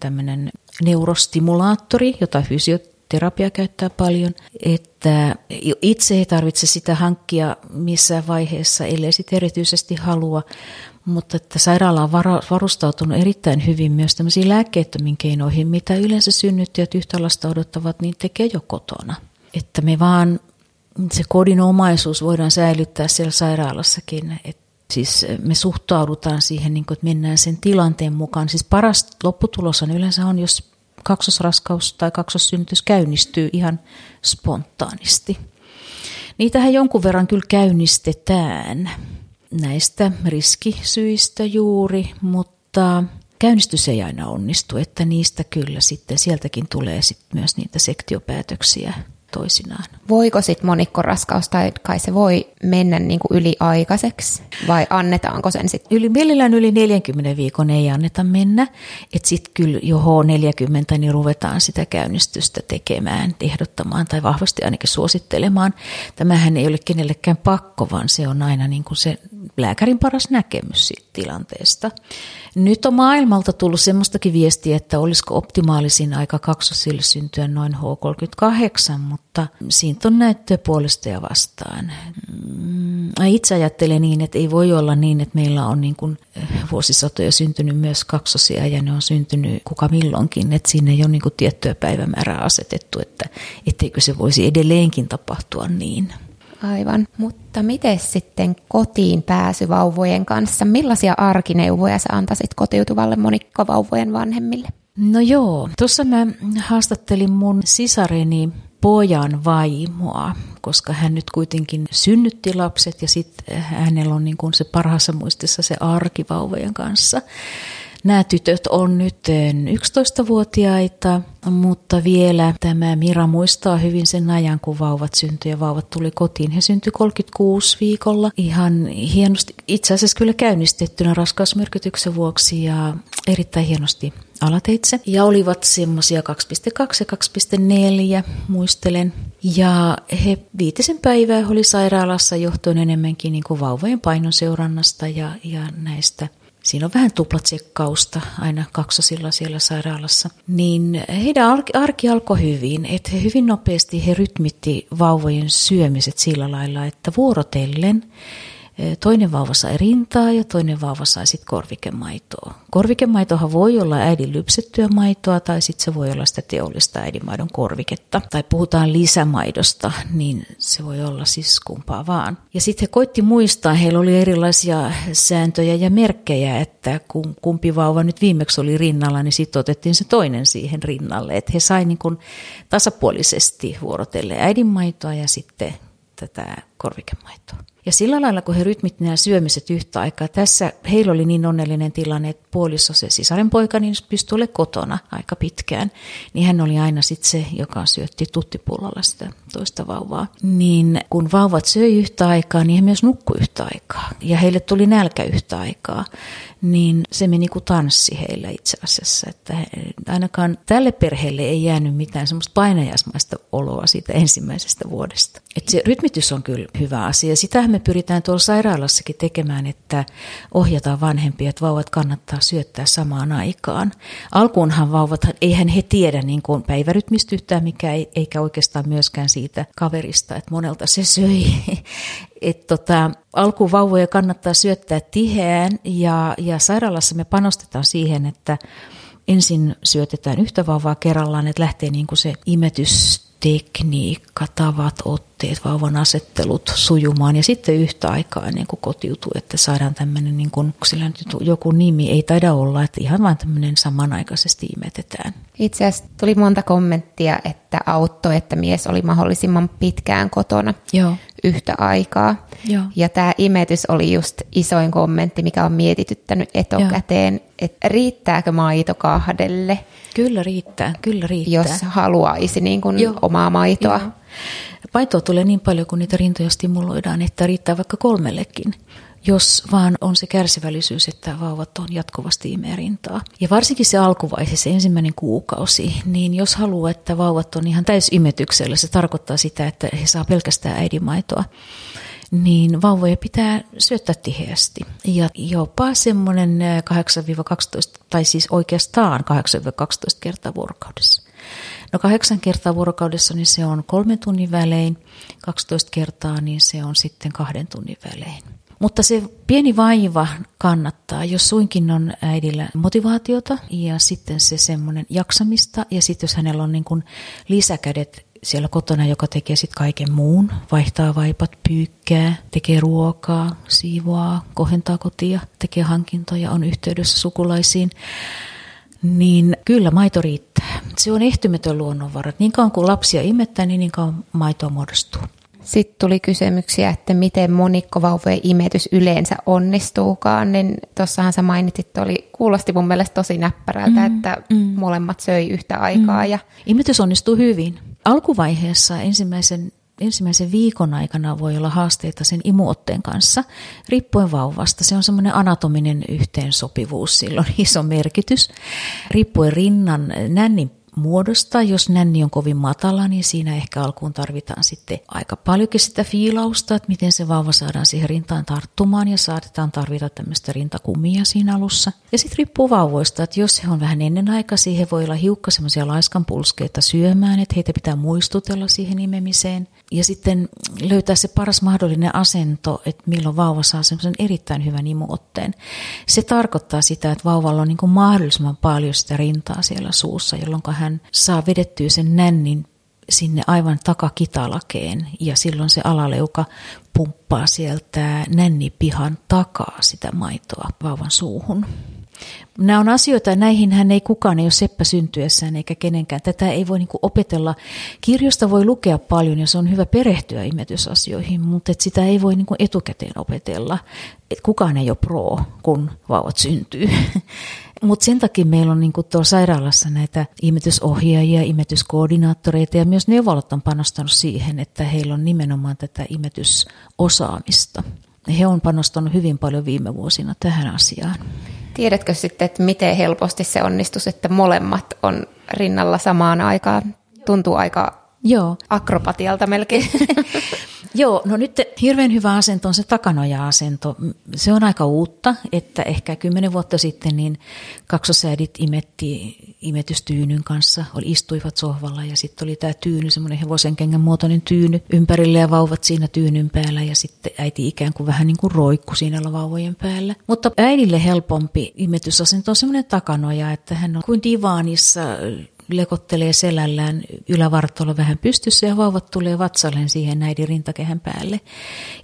tämmöinen neurostimulaattori, jota fysioterapia käyttää paljon, että itse ei tarvitse sitä hankkia missään vaiheessa, ellei sitten erityisesti halua, mutta että sairaala on varustautunut erittäin hyvin myös tämmöisiin lääkkeettömiin keinoihin, mitä yleensä synnyttäjät yhtä lasta odottavat, niin tekee jo kotona. Että me vaan, se kodinomaisuus voidaan säilyttää siellä sairaalassakin, että Siis me suhtaudutaan siihen, niin kuin, että mennään sen tilanteen mukaan. Siis paras lopputulos on yleensä on, jos kaksosraskaus tai kaksossynnytys käynnistyy ihan spontaanisti. Niitähän jonkun verran kyllä käynnistetään näistä riskisyistä juuri, mutta käynnistys ei aina onnistu, että niistä kyllä sitten sieltäkin tulee sitten myös niitä sektiopäätöksiä toisinaan. Voiko sitten monikkoraskaus tai kai se voi mennä niin kuin yliaikaiseksi vai annetaanko sen sitten? Yli, mielellään yli 40 viikon ei anneta mennä, että sitten kyllä jo H40 niin ruvetaan sitä käynnistystä tekemään, ehdottamaan tai vahvasti ainakin suosittelemaan. Tämähän ei ole kenellekään pakko, vaan se on aina niin kuin se lääkärin paras näkemys siitä tilanteesta. Nyt on maailmalta tullut semmoistakin viestiä, että olisiko optimaalisin aika kaksosille syntyä noin H38, mutta siitä on näyttöä puolesta ja vastaan. Mm, itse ajattelen niin, että ei voi olla niin, että meillä on niin kuin eh, vuosisatoja syntynyt myös kaksosia ja ne on syntynyt kuka milloinkin, että siinä ei ole niin kuin tiettyä päivämäärää asetettu, että etteikö se voisi edelleenkin tapahtua niin. Aivan. Mutta miten sitten kotiin pääsy vauvojen kanssa? Millaisia arkineuvoja sä antaisit kotiutuvalle monikkovauvojen vanhemmille? No joo, tuossa mä haastattelin mun sisareni pojan vaimoa, koska hän nyt kuitenkin synnytti lapset ja sitten hänellä on niin kuin se parhaassa muistissa se arki vauvojen kanssa. Nämä tytöt on nyt 11-vuotiaita, mutta vielä tämä Mira muistaa hyvin sen ajan, kun vauvat syntyi ja vauvat tuli kotiin. He syntyi 36 viikolla ihan hienosti, itse asiassa kyllä käynnistettynä raskausmyrkytyksen vuoksi ja erittäin hienosti alateitse. Ja olivat semmoisia 2,2 ja 2,4, muistelen. Ja he viitisen päivää oli sairaalassa johtuen enemmänkin niin kuin vauvojen painon seurannasta ja, ja näistä siinä on vähän tuplatsekkausta aina kaksosilla siellä sairaalassa, niin heidän arki, alkoi hyvin, että he hyvin nopeasti he rytmitti vauvojen syömiset sillä lailla, että vuorotellen Toinen vauva sai rintaa ja toinen vauva sai sitten korvikemaitoa. Korvikemaitohan voi olla äidin lypsettyä maitoa tai sitten se voi olla sitä teollista äidinmaidon korviketta. Tai puhutaan lisämaidosta, niin se voi olla siis kumpaa vaan. Ja sitten he koitti muistaa, heillä oli erilaisia sääntöjä ja merkkejä, että kun kumpi vauva nyt viimeksi oli rinnalla, niin sitten otettiin se toinen siihen rinnalle. Että he sai niin kuin tasapuolisesti vuorotelle äidinmaitoa ja sitten tätä korvikemaitoa. Ja sillä lailla, kun he rytmitti nämä syömiset yhtä aikaa, tässä heillä oli niin onnellinen tilanne, että puoliso, se sisarenpoika, niin pystyi olemaan kotona aika pitkään. Niin hän oli aina sitten se, joka syötti tuttipullolla sitä toista vauvaa. Niin kun vauvat söi yhtä aikaa, niin he myös nukkui yhtä aikaa. Ja heille tuli nälkä yhtä aikaa. Niin se meni kuin tanssi heillä itse asiassa. Että ainakaan tälle perheelle ei jäänyt mitään semmoista painajasmaista oloa siitä ensimmäisestä vuodesta. Että se rytmitys on kyllä hyvä asia. Sitähän me pyritään tuolla sairaalassakin tekemään, että ohjataan vanhempia, että vauvat kannattaa syöttää samaan aikaan. Alkuunhan vauvat, eihän he tiedä niin kuin päivärytmistä yhtään mikä ei, eikä oikeastaan myöskään siitä kaverista, että monelta se söi. Et tota, alkuvauvoja kannattaa syöttää tiheään ja, ja sairaalassa me panostetaan siihen, että ensin syötetään yhtä vauvaa kerrallaan, että lähtee niin kuin se imetys tekniikka, tavat, otteet, vauvan asettelut sujumaan ja sitten yhtä aikaa ennen kuin kotiutuu, että saadaan tämmöinen, niin kuin, sillä nyt joku nimi ei taida olla, että ihan vain tämmöinen samanaikaisesti imetetään. Itse asiassa tuli monta kommenttia, että auttoi, että mies oli mahdollisimman pitkään kotona Joo. yhtä aikaa. Joo. Ja tämä imetys oli just isoin kommentti, mikä on mietityttänyt etukäteen, Joo. Että riittääkö maito kahdelle – Kyllä riittää, kyllä riittää. Jos haluaisi niin kuin Joo. omaa maitoa. Joo. Maitoa tulee niin paljon, kun niitä rintoja stimuloidaan, että riittää vaikka kolmellekin jos vaan on se kärsivällisyys, että vauvat on jatkuvasti imeä rintaa. Ja varsinkin se alkuvaihe, se ensimmäinen kuukausi, niin jos haluaa, että vauvat on ihan täysimetyksellä, se tarkoittaa sitä, että he saa pelkästään äidinmaitoa niin vauvoja pitää syöttää tiheästi. Ja jopa semmoinen 8-12, tai siis oikeastaan 8-12 kertaa vuorokaudessa. No kahdeksan kertaa vuorokaudessa niin se on kolmen tunnin välein, 12 kertaa niin se on sitten kahden tunnin välein. Mutta se pieni vaiva kannattaa, jos suinkin on äidillä motivaatiota ja sitten se semmoinen jaksamista ja sitten jos hänellä on niin kuin lisäkädet siellä kotona, joka tekee sitten kaiken muun, vaihtaa vaipat, pyykkää, tekee ruokaa, siivoaa, kohentaa kotia, tekee hankintoja, on yhteydessä sukulaisiin, niin kyllä maito riittää. Se on ehtymätön luonnonvara. Niin kauan kuin lapsia imettää, niin niin kauan maitoa muodostuu. Sitten tuli kysymyksiä, että miten monikkovauvojen imetys yleensä onnistuukaan, niin tuossahan sä mainitsit, että oli, kuulosti mun mielestä tosi näppärältä, mm, että mm. molemmat söi yhtä aikaa. Mm. Ja... Imetys onnistuu hyvin. Alkuvaiheessa ensimmäisen ensimmäisen viikon aikana voi olla haasteita sen imuotteen kanssa, riippuen vauvasta. Se on semmoinen anatominen yhteensopivuus, sillä on iso merkitys. Riippuen rinnan nännin muodosta. Jos nänni on kovin matala, niin siinä ehkä alkuun tarvitaan sitten aika paljonkin sitä fiilausta, että miten se vauva saadaan siihen rintaan tarttumaan ja saatetaan tarvita tämmöistä rintakumia siinä alussa. Ja sitten riippuu vauvoista, että jos he on vähän ennenaikaisia, he voi olla hiukka semmoisia laiskan pulskeita syömään, että heitä pitää muistutella siihen imemiseen. Ja sitten löytää se paras mahdollinen asento, että milloin vauva saa semmoisen erittäin hyvän imuotteen. Se tarkoittaa sitä, että vauvalla on niin mahdollisimman paljon sitä rintaa siellä suussa, jolloin hän saa vedettyä sen nännin sinne aivan takakitalakeen ja silloin se alaleuka pumppaa sieltä nännipihan takaa sitä maitoa vauvan suuhun. Nämä on asioita, näihin hän ei kukaan ei ole seppä syntyessään eikä kenenkään. Tätä ei voi niin opetella. Kirjosta voi lukea paljon ja se on hyvä perehtyä imetysasioihin, mutta et sitä ei voi niin etukäteen opetella. Et kukaan ei ole pro, kun vauvat syntyy. Mutta sen takia meillä on niin tuolla sairaalassa näitä imetysohjaajia, imetyskoordinaattoreita ja myös neuvolat on panostanut siihen, että heillä on nimenomaan tätä imetysosaamista. He on panostanut hyvin paljon viime vuosina tähän asiaan. Tiedätkö sitten, että miten helposti se onnistus, että molemmat on rinnalla samaan aikaan? Tuntuu aika Joo. akrobatialta melkein. Joo, no nyt hirveän hyvä asento on se takanoja-asento. Se on aika uutta, että ehkä kymmenen vuotta sitten niin kaksosäidit imetti imetystyynyn kanssa, oli, istuivat sohvalla ja sitten oli tämä tyyny, semmoinen hevosenkengän muotoinen tyyny ympärille ja vauvat siinä tyynyn päällä ja sitten äiti ikään kuin vähän niin kuin roikku siinä vauvojen päällä. Mutta äidille helpompi imetysasento on semmoinen takanoja, että hän on kuin divaanissa lekottelee selällään ylävartalo vähän pystyssä ja vauvat tulee vatsalleen siihen äidin rintakehän päälle.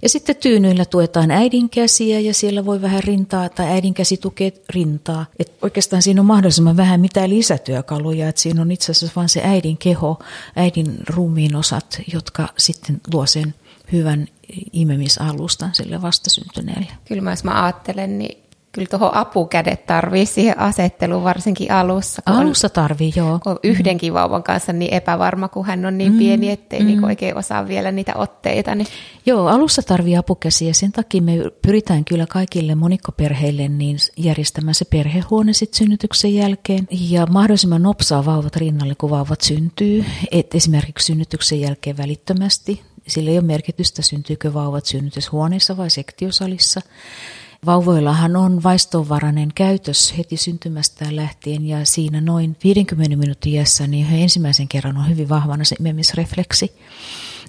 Ja sitten tyynyillä tuetaan äidin käsiä ja siellä voi vähän rintaa tai äidin käsi tukee rintaa. Et oikeastaan siinä on mahdollisimman vähän mitään lisätyökaluja, että siinä on itse asiassa vain se äidin keho, äidin ruumiin osat, jotka sitten luo sen hyvän imemisalustan sille vastasyntyneelle. Kyllä mä, jos mä ajattelen, niin kyllä tuohon apukädet tarvii siihen asetteluun, varsinkin alussa. Alussa on, tarvii, joo. Kun yhdenkin vauvan kanssa niin epävarma, kun hän on niin mm, pieni, ettei niinku mm. niin oikein osaa vielä niitä otteita. Niin. Joo, alussa tarvii apukäsiä. Sen takia me pyritään kyllä kaikille monikkoperheille niin järjestämään se perhehuone sit synnytyksen jälkeen. Ja mahdollisimman nopsaa vauvat rinnalle, kun vauvat syntyy. Et esimerkiksi synnytyksen jälkeen välittömästi. Sillä ei ole merkitystä, syntyykö vauvat synnytyshuoneessa vai sektiosalissa. Vauvoillahan on vaistonvarainen käytös heti syntymästään lähtien ja siinä noin 50 minuutin iässä niin ensimmäisen kerran on hyvin vahvana se imemisrefleksi.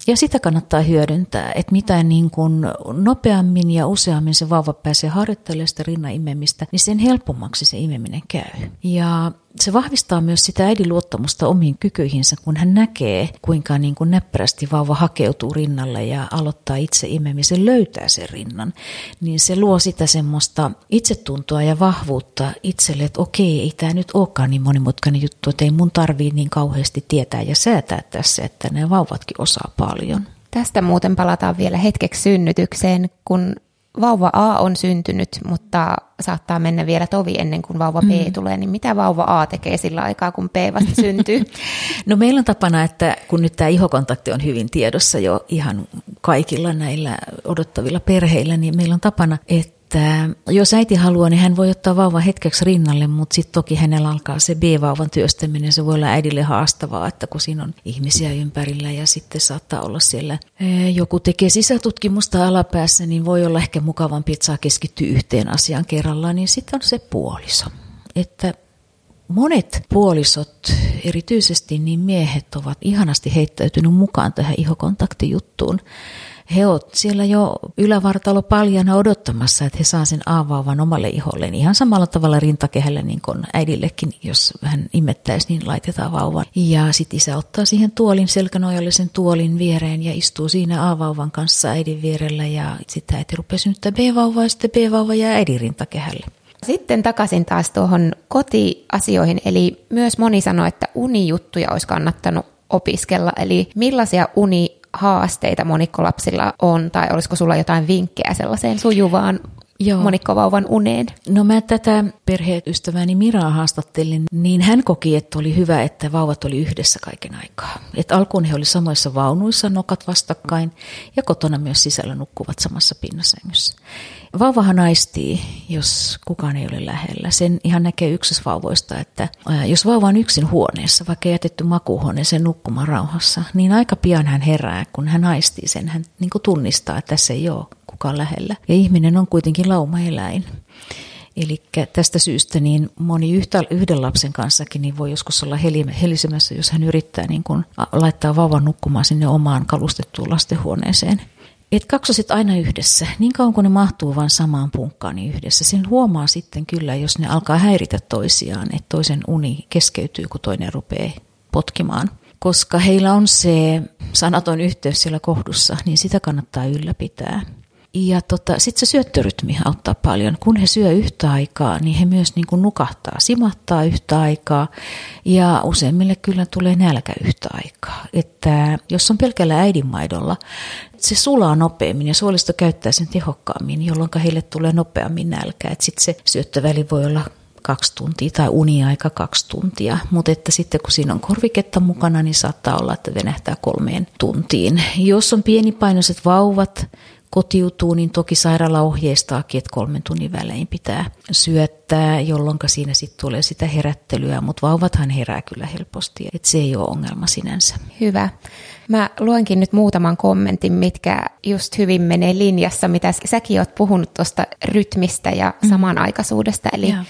Ja sitä kannattaa hyödyntää, että mitä niin kuin nopeammin ja useammin se vauva pääsee harjoittelemaan sitä rinnan imemistä, niin sen helpommaksi se imeminen käy. Ja se vahvistaa myös sitä äidin luottamusta omiin kykyihinsä, kun hän näkee, kuinka niin kuin näppärästi vauva hakeutuu rinnalle ja aloittaa itse imemisen, löytää sen rinnan. Niin se luo sitä semmoista itsetuntoa ja vahvuutta itselle, että okei, ei tämä nyt olekaan niin monimutkainen juttu, että ei mun tarvii niin kauheasti tietää ja säätää tässä, että ne vauvatkin osaa paljon. Tästä muuten palataan vielä hetkeksi synnytykseen, kun vauva A on syntynyt, mutta saattaa mennä vielä tovi ennen kuin vauva B mm. tulee, niin mitä vauva A tekee sillä aikaa, kun B vasta syntyy? no meillä on tapana, että kun nyt tämä ihokontakti on hyvin tiedossa jo ihan kaikilla näillä odottavilla perheillä, niin meillä on tapana, että että jos äiti haluaa, niin hän voi ottaa vauvan hetkeksi rinnalle, mutta sitten toki hänellä alkaa se B-vauvan työstäminen. Se voi olla äidille haastavaa, että kun siinä on ihmisiä ympärillä ja sitten saattaa olla siellä joku tekee sisätutkimusta alapäässä, niin voi olla ehkä mukavampi, että saa keskittyä yhteen asiaan kerrallaan, niin sitten on se puoliso. Että monet puolisot, erityisesti niin miehet, ovat ihanasti heittäytynyt mukaan tähän ihokontaktijuttuun he ovat siellä jo ylävartalo paljana odottamassa, että he saa sen aavaavan omalle iholleen. Ihan samalla tavalla rintakehällä niin kuin äidillekin, jos hän imettäisi, niin laitetaan vauvan. Ja sitten isä ottaa siihen tuolin, selkänojallisen tuolin viereen ja istuu siinä aavauvan kanssa äidin vierellä. Ja sitten äiti rupeaa synnyttää B-vauvaa ja sitten B-vauva jää äidin rintakehälle. Sitten takaisin taas tuohon kotiasioihin, eli myös moni sanoi, että unijuttuja olisi kannattanut opiskella, eli millaisia uni haasteita monikkolapsilla on, tai olisiko sulla jotain vinkkejä sellaiseen sujuvaan Joo. monikkovauvan uneen? No mä tätä perheystäväni Miraa haastattelin, niin hän koki, että oli hyvä, että vauvat oli yhdessä kaiken aikaa. Et alkuun he oli samoissa vaunuissa, nokat vastakkain, ja kotona myös sisällä nukkuvat samassa pinnasängyssä. Vauvahan aistii, jos kukaan ei ole lähellä. Sen ihan näkee yksisvauvoista, että jos vauva on yksin huoneessa, vaikka jätetty makuuhuoneeseen nukkumaan rauhassa, niin aika pian hän herää, kun hän aistii sen. Hän niin tunnistaa, että tässä ei ole kukaan lähellä. Ja ihminen on kuitenkin laumaeläin. Eli tästä syystä niin moni yhtä, yhden lapsen kanssakin niin voi joskus olla helisemässä, jos hän yrittää niin kun laittaa vauvan nukkumaan sinne omaan kalustettuun lastenhuoneeseen. Et kaksoset aina yhdessä, niin kauan kuin ne mahtuu vain samaan punkkaan niin yhdessä. Sen huomaa sitten kyllä, jos ne alkaa häiritä toisiaan, että toisen uni keskeytyy, kun toinen rupeaa potkimaan. Koska heillä on se sanaton yhteys siellä kohdussa, niin sitä kannattaa ylläpitää. Ja tota, sitten se syöttörytmi auttaa paljon. Kun he syö yhtä aikaa, niin he myös niin kuin nukahtaa, simattaa yhtä aikaa. Ja useimmille kyllä tulee nälkä yhtä aikaa. Että jos on pelkällä äidinmaidolla, se sulaa nopeammin ja suolisto käyttää sen tehokkaammin, jolloin heille tulee nopeammin nälkä. Sitten se syöttöväli voi olla kaksi tuntia tai uniaika kaksi tuntia. Mutta että sitten kun siinä on korviketta mukana, niin saattaa olla, että venähtää kolmeen tuntiin. Jos on pienipainoiset vauvat, kotiutuu, niin toki sairaala ohjeistaakin, että kolmen tunnin välein pitää syöttää, jolloin siinä sitten tulee sitä herättelyä, mutta vauvathan herää kyllä helposti, että se ei ole ongelma sinänsä. Hyvä. Mä luenkin nyt muutaman kommentin, mitkä just hyvin menee linjassa, mitä säkin oot puhunut tuosta rytmistä ja mm. samanaikaisuudesta. Eli ja.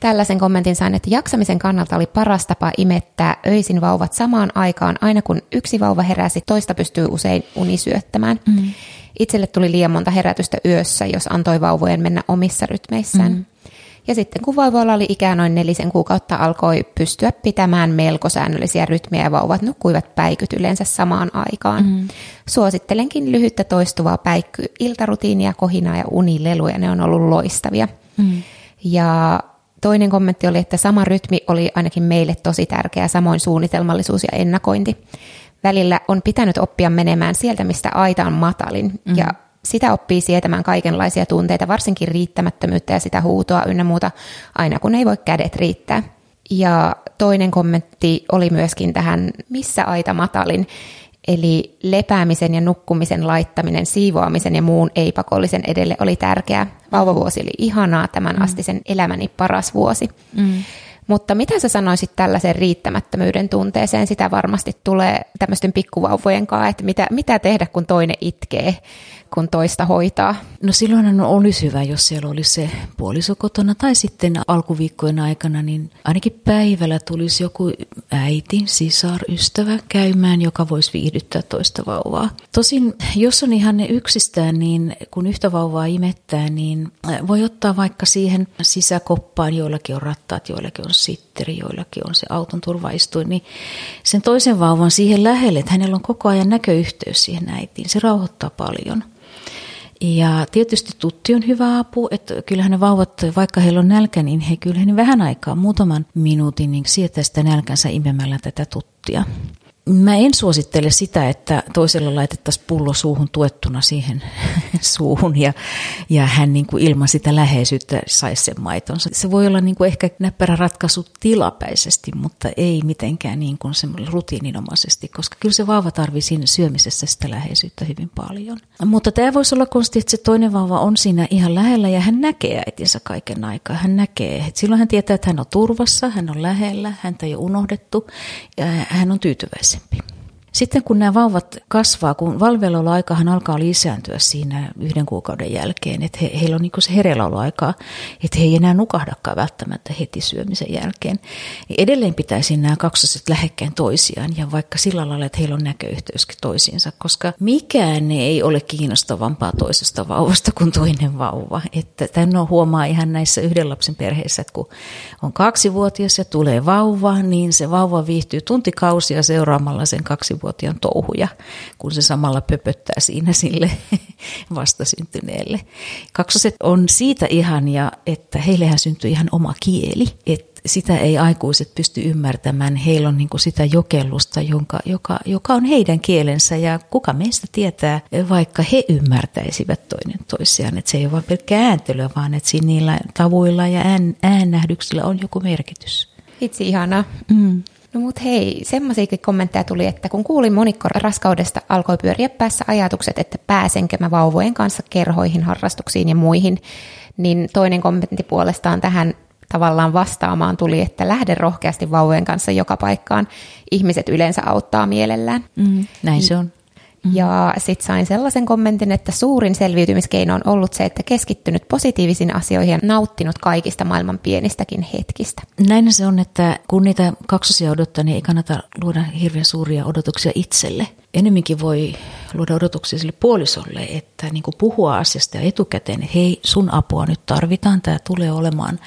tällaisen kommentin sain, että jaksamisen kannalta oli paras tapa imettää öisin vauvat samaan aikaan. Aina kun yksi vauva heräsi, toista pystyy usein unisyöttämään. Mm. Itselle tuli liian monta herätystä yössä, jos antoi vauvojen mennä omissa rytmeissään. Mm. Ja sitten kun vauvoilla oli ikää noin nelisen kuukautta, alkoi pystyä pitämään melko säännöllisiä rytmiä ja vauvat nukkuivat päikyt yleensä samaan aikaan. Mm. Suosittelenkin lyhyttä toistuvaa päikky iltarutiinia, kohinaa ja unileluja, ne on ollut loistavia. Mm. Ja toinen kommentti oli, että sama rytmi oli ainakin meille tosi tärkeä, samoin suunnitelmallisuus ja ennakointi. Välillä on pitänyt oppia menemään sieltä, mistä aita on matalin, mm. ja sitä oppii sietämään kaikenlaisia tunteita, varsinkin riittämättömyyttä ja sitä huutoa ynnä muuta, aina kun ei voi kädet riittää. Ja toinen kommentti oli myöskin tähän, missä aita matalin, eli lepäämisen ja nukkumisen laittaminen, siivoamisen ja muun ei-pakollisen edelle oli tärkeää. Vauvavuosi oli ihanaa, tämän mm. astisen elämäni paras vuosi. Mm. Mutta mitä sä sanoisit tällaisen riittämättömyyden tunteeseen? Sitä varmasti tulee tämmöisten pikkuvauvojen kanssa, että mitä, mitä tehdä, kun toinen itkee kun toista hoitaa. No silloin olisi hyvä, jos siellä olisi se puoliso kotona tai sitten alkuviikkojen aikana, niin ainakin päivällä tulisi joku äiti, sisar, ystävä käymään, joka voisi viihdyttää toista vauvaa. Tosin, jos on ihan ne yksistään, niin kun yhtä vauvaa imettää, niin voi ottaa vaikka siihen sisäkoppaan, joillakin on rattaat, joillakin on sitteri, joillakin on se auton turvaistuin, niin sen toisen vauvan siihen lähelle, että hänellä on koko ajan näköyhteys siihen äitiin. Se rauhoittaa paljon. Ja tietysti tutti on hyvä apu, että kyllähän ne vauvat, vaikka heillä on nälkä, niin he kyllä niin vähän aikaa, muutaman minuutin, niin sietää sitä nälkänsä imemällä tätä tuttia. Mä en suosittele sitä, että toisella laitettaisiin pullo suuhun tuettuna siihen suuhun ja, ja hän niin kuin ilman sitä läheisyyttä saisi sen maitonsa. Se voi olla niin kuin ehkä näppärä ratkaisu tilapäisesti, mutta ei mitenkään niin kuin rutiininomaisesti, koska kyllä se vauva tarvii siinä syömisessä sitä läheisyyttä hyvin paljon. Mutta tämä voisi olla konsti, että se toinen vauva on siinä ihan lähellä ja hän näkee äitinsä kaiken aikaa. Hän näkee, että silloin hän tietää, että hän on turvassa, hän on lähellä, häntä ei ole unohdettu ja hän on tyytyväinen siempre. Sitten kun nämä vauvat kasvaa, kun valveiluaikahan alkaa lisääntyä siinä yhden kuukauden jälkeen, että he, heillä on niin se hereilläoloaikaa, että he ei enää nukahdakaan välttämättä heti syömisen jälkeen. Niin edelleen pitäisi nämä kaksoset lähekkään toisiaan ja vaikka sillä lailla, että heillä on näköyhteyskin toisiinsa, koska mikään ei ole kiinnostavampaa toisesta vauvasta kuin toinen vauva. Että tämän on huomaa ihan näissä yhden lapsen perheissä, että kun on kaksivuotias ja tulee vauva, niin se vauva viihtyy tuntikausia seuraamalla sen kaksi kaksivuotiaan touhuja, kun se samalla pöpöttää siinä sille vastasyntyneelle. Kaksoset on siitä ihania, että heillehän syntyy ihan oma kieli, että sitä ei aikuiset pysty ymmärtämään. Heillä on niin kuin sitä jokellusta, jonka, joka, joka on heidän kielensä ja kuka meistä tietää, vaikka he ymmärtäisivät toinen toisiaan. Että se ei ole vain pelkkä ääntelyä, vaan että siinä niillä tavuilla ja ään, äännähdyksillä on joku merkitys. Itse ihanaa. Mm. No mut hei, semmoisiakin kommentteja tuli, että kun kuulin monikko raskaudesta, alkoi pyöriä päässä ajatukset, että pääsenkö mä vauvojen kanssa kerhoihin, harrastuksiin ja muihin, niin toinen kommentti puolestaan tähän tavallaan vastaamaan tuli, että lähde rohkeasti vauvojen kanssa joka paikkaan. Ihmiset yleensä auttaa mielellään. Mm, näin se on. Mm-hmm. Ja sitten sain sellaisen kommentin, että suurin selviytymiskeino on ollut se, että keskittynyt positiivisiin asioihin ja nauttinut kaikista maailman pienistäkin hetkistä. Näin se on, että kun niitä kaksosia odottaa, niin ei kannata luoda hirveän suuria odotuksia itselle. Enemminkin voi luoda odotuksia sille puolisolle, että niin puhua asiasta etukäteen, että hei, sun apua nyt tarvitaan, tämä tulee olemaan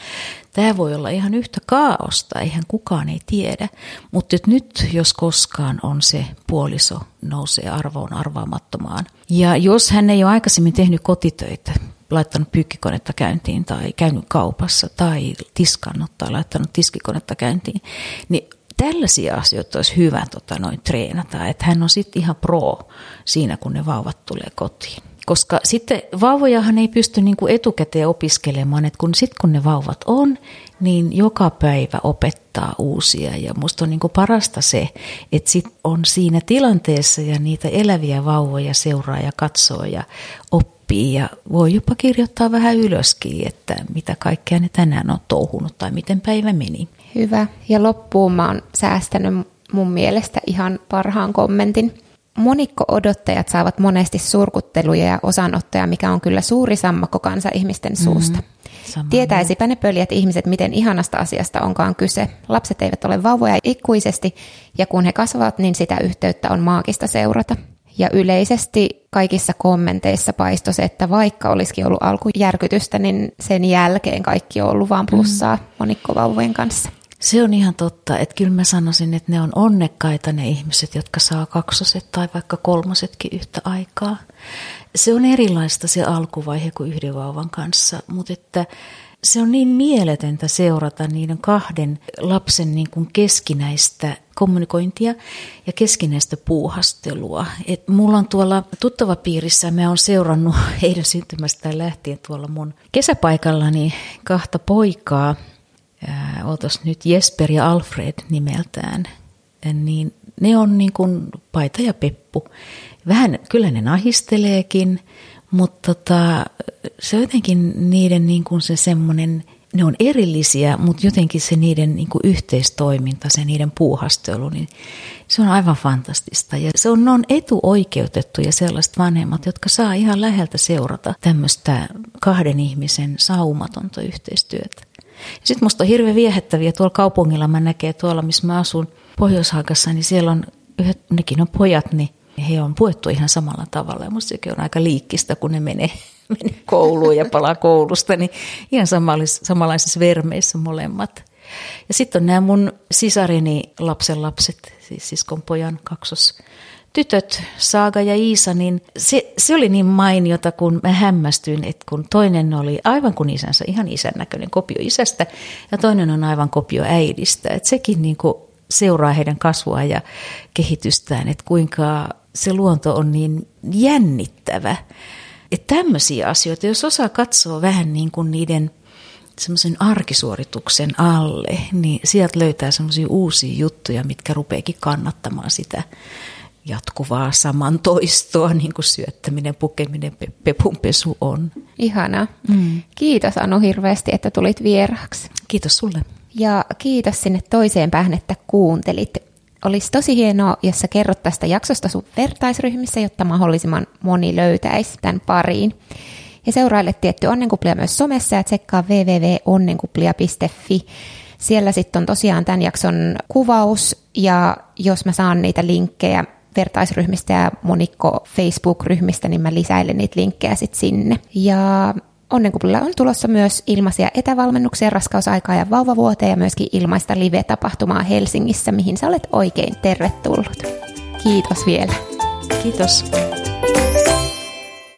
Tämä voi olla ihan yhtä kaaosta, eihän kukaan ei tiedä. Mutta nyt, jos koskaan on se puoliso nousee arvoon arvaamattomaan. Ja jos hän ei ole aikaisemmin tehnyt kotitöitä, laittanut pyykkikonetta käyntiin tai käynyt kaupassa tai tiskannut tai laittanut tiskikonetta käyntiin, niin tällaisia asioita olisi hyvä tota, noin treenata, että hän on sitten ihan pro siinä, kun ne vauvat tulee kotiin Koska sitten vauvojahan ei pysty niin kuin etukäteen opiskelemaan, että kun sitten kun ne vauvat on, niin joka päivä opettaa uusia. Ja musta on niin kuin parasta se, että sit on siinä tilanteessa ja niitä eläviä vauvoja seuraa ja katsoo ja oppii. Ja voi jopa kirjoittaa vähän ylöskin, että mitä kaikkea ne tänään on touhunut tai miten päivä meni. Hyvä. Ja loppuun mä oon säästänyt mun mielestä ihan parhaan kommentin. Monikko-odottajat saavat monesti surkutteluja ja osanottoja, mikä on kyllä suuri sammakko kansa ihmisten suusta. Mm, Tietäisipä ne pöljät ihmiset, miten ihanasta asiasta onkaan kyse. Lapset eivät ole vauvoja ikuisesti, ja kun he kasvavat, niin sitä yhteyttä on maagista seurata. Ja yleisesti kaikissa kommenteissa paistoi se, että vaikka olisikin ollut alkujärkytystä, niin sen jälkeen kaikki on ollut vaan plussaa mm. monikkovauvojen kanssa. Se on ihan totta, että kyllä mä sanoisin, että ne on onnekkaita ne ihmiset, jotka saa kaksoset tai vaikka kolmosetkin yhtä aikaa. Se on erilaista se alkuvaihe kuin yhden vauvan kanssa, mutta että se on niin mieletöntä seurata niiden kahden lapsen niin kuin keskinäistä kommunikointia ja keskinäistä puuhastelua. Et mulla on tuolla tuttava piirissä, mä oon seurannut heidän syntymästään lähtien tuolla mun kesäpaikallani kahta poikaa, oltaisiin nyt Jesper ja Alfred nimeltään, niin ne on niin kuin paita ja peppu. Vähän, kyllä ne nahisteleekin, mutta tota, se on jotenkin niiden niin kuin se semmoinen, ne on erillisiä, mutta jotenkin se niiden niin kuin yhteistoiminta, se niiden puuhastelu, niin se on aivan fantastista. Ja se on, ne on etuoikeutettuja sellaiset vanhemmat, jotka saa ihan läheltä seurata tämmöistä kahden ihmisen saumatonta yhteistyötä. Sitten musta on hirveän viehättäviä tuolla kaupungilla, mä näkee tuolla, missä mä asun pohjois niin siellä on yhdet, nekin on pojat, niin he on puettu ihan samalla tavalla. Ja musta sekin on aika liikkistä, kun ne menee, menee kouluun ja palaa koulusta, niin ihan samanlaisissa vermeissä molemmat. Ja sitten on nämä mun sisareni lapsenlapset, siis siskon pojan kaksos tytöt, Saaga ja Iisa, niin se, se oli niin mainiota, kun mä hämmästyin, että kun toinen oli aivan kuin isänsä, ihan isän näköinen kopio isästä, ja toinen on aivan kopio äidistä. Että sekin niin kuin seuraa heidän kasvua ja kehitystään, että kuinka se luonto on niin jännittävä. Että tämmöisiä asioita, jos osaa katsoa vähän niin kuin niiden semmoisen arkisuorituksen alle, niin sieltä löytää semmoisia uusia juttuja, mitkä rupeekin kannattamaan sitä jatkuvaa samantoistoa, niin kuin syöttäminen, pukeminen, pepunpesu on. Ihana. Mm. Kiitos Anu hirveästi, että tulit vieraaksi. Kiitos sulle. Ja kiitos sinne toiseen päähän, että kuuntelit. Olisi tosi hienoa, jos sä kerrot tästä jaksosta sun vertaisryhmissä, jotta mahdollisimman moni löytäisi tämän pariin. Ja seuraille tietty onnenkuplia myös somessa ja tsekkaa www.onnenkuplia.fi. Siellä sitten on tosiaan tämän jakson kuvaus ja jos mä saan niitä linkkejä vertaisryhmistä ja monikko Facebook-ryhmistä, niin mä lisäilen niitä linkkejä sitten sinne. Ja Onnenkuplilla on tulossa myös ilmaisia etävalmennuksia raskausaikaa ja vauvavuoteen ja myöskin ilmaista live-tapahtumaa Helsingissä, mihin sä olet oikein tervetullut. Kiitos vielä. Kiitos.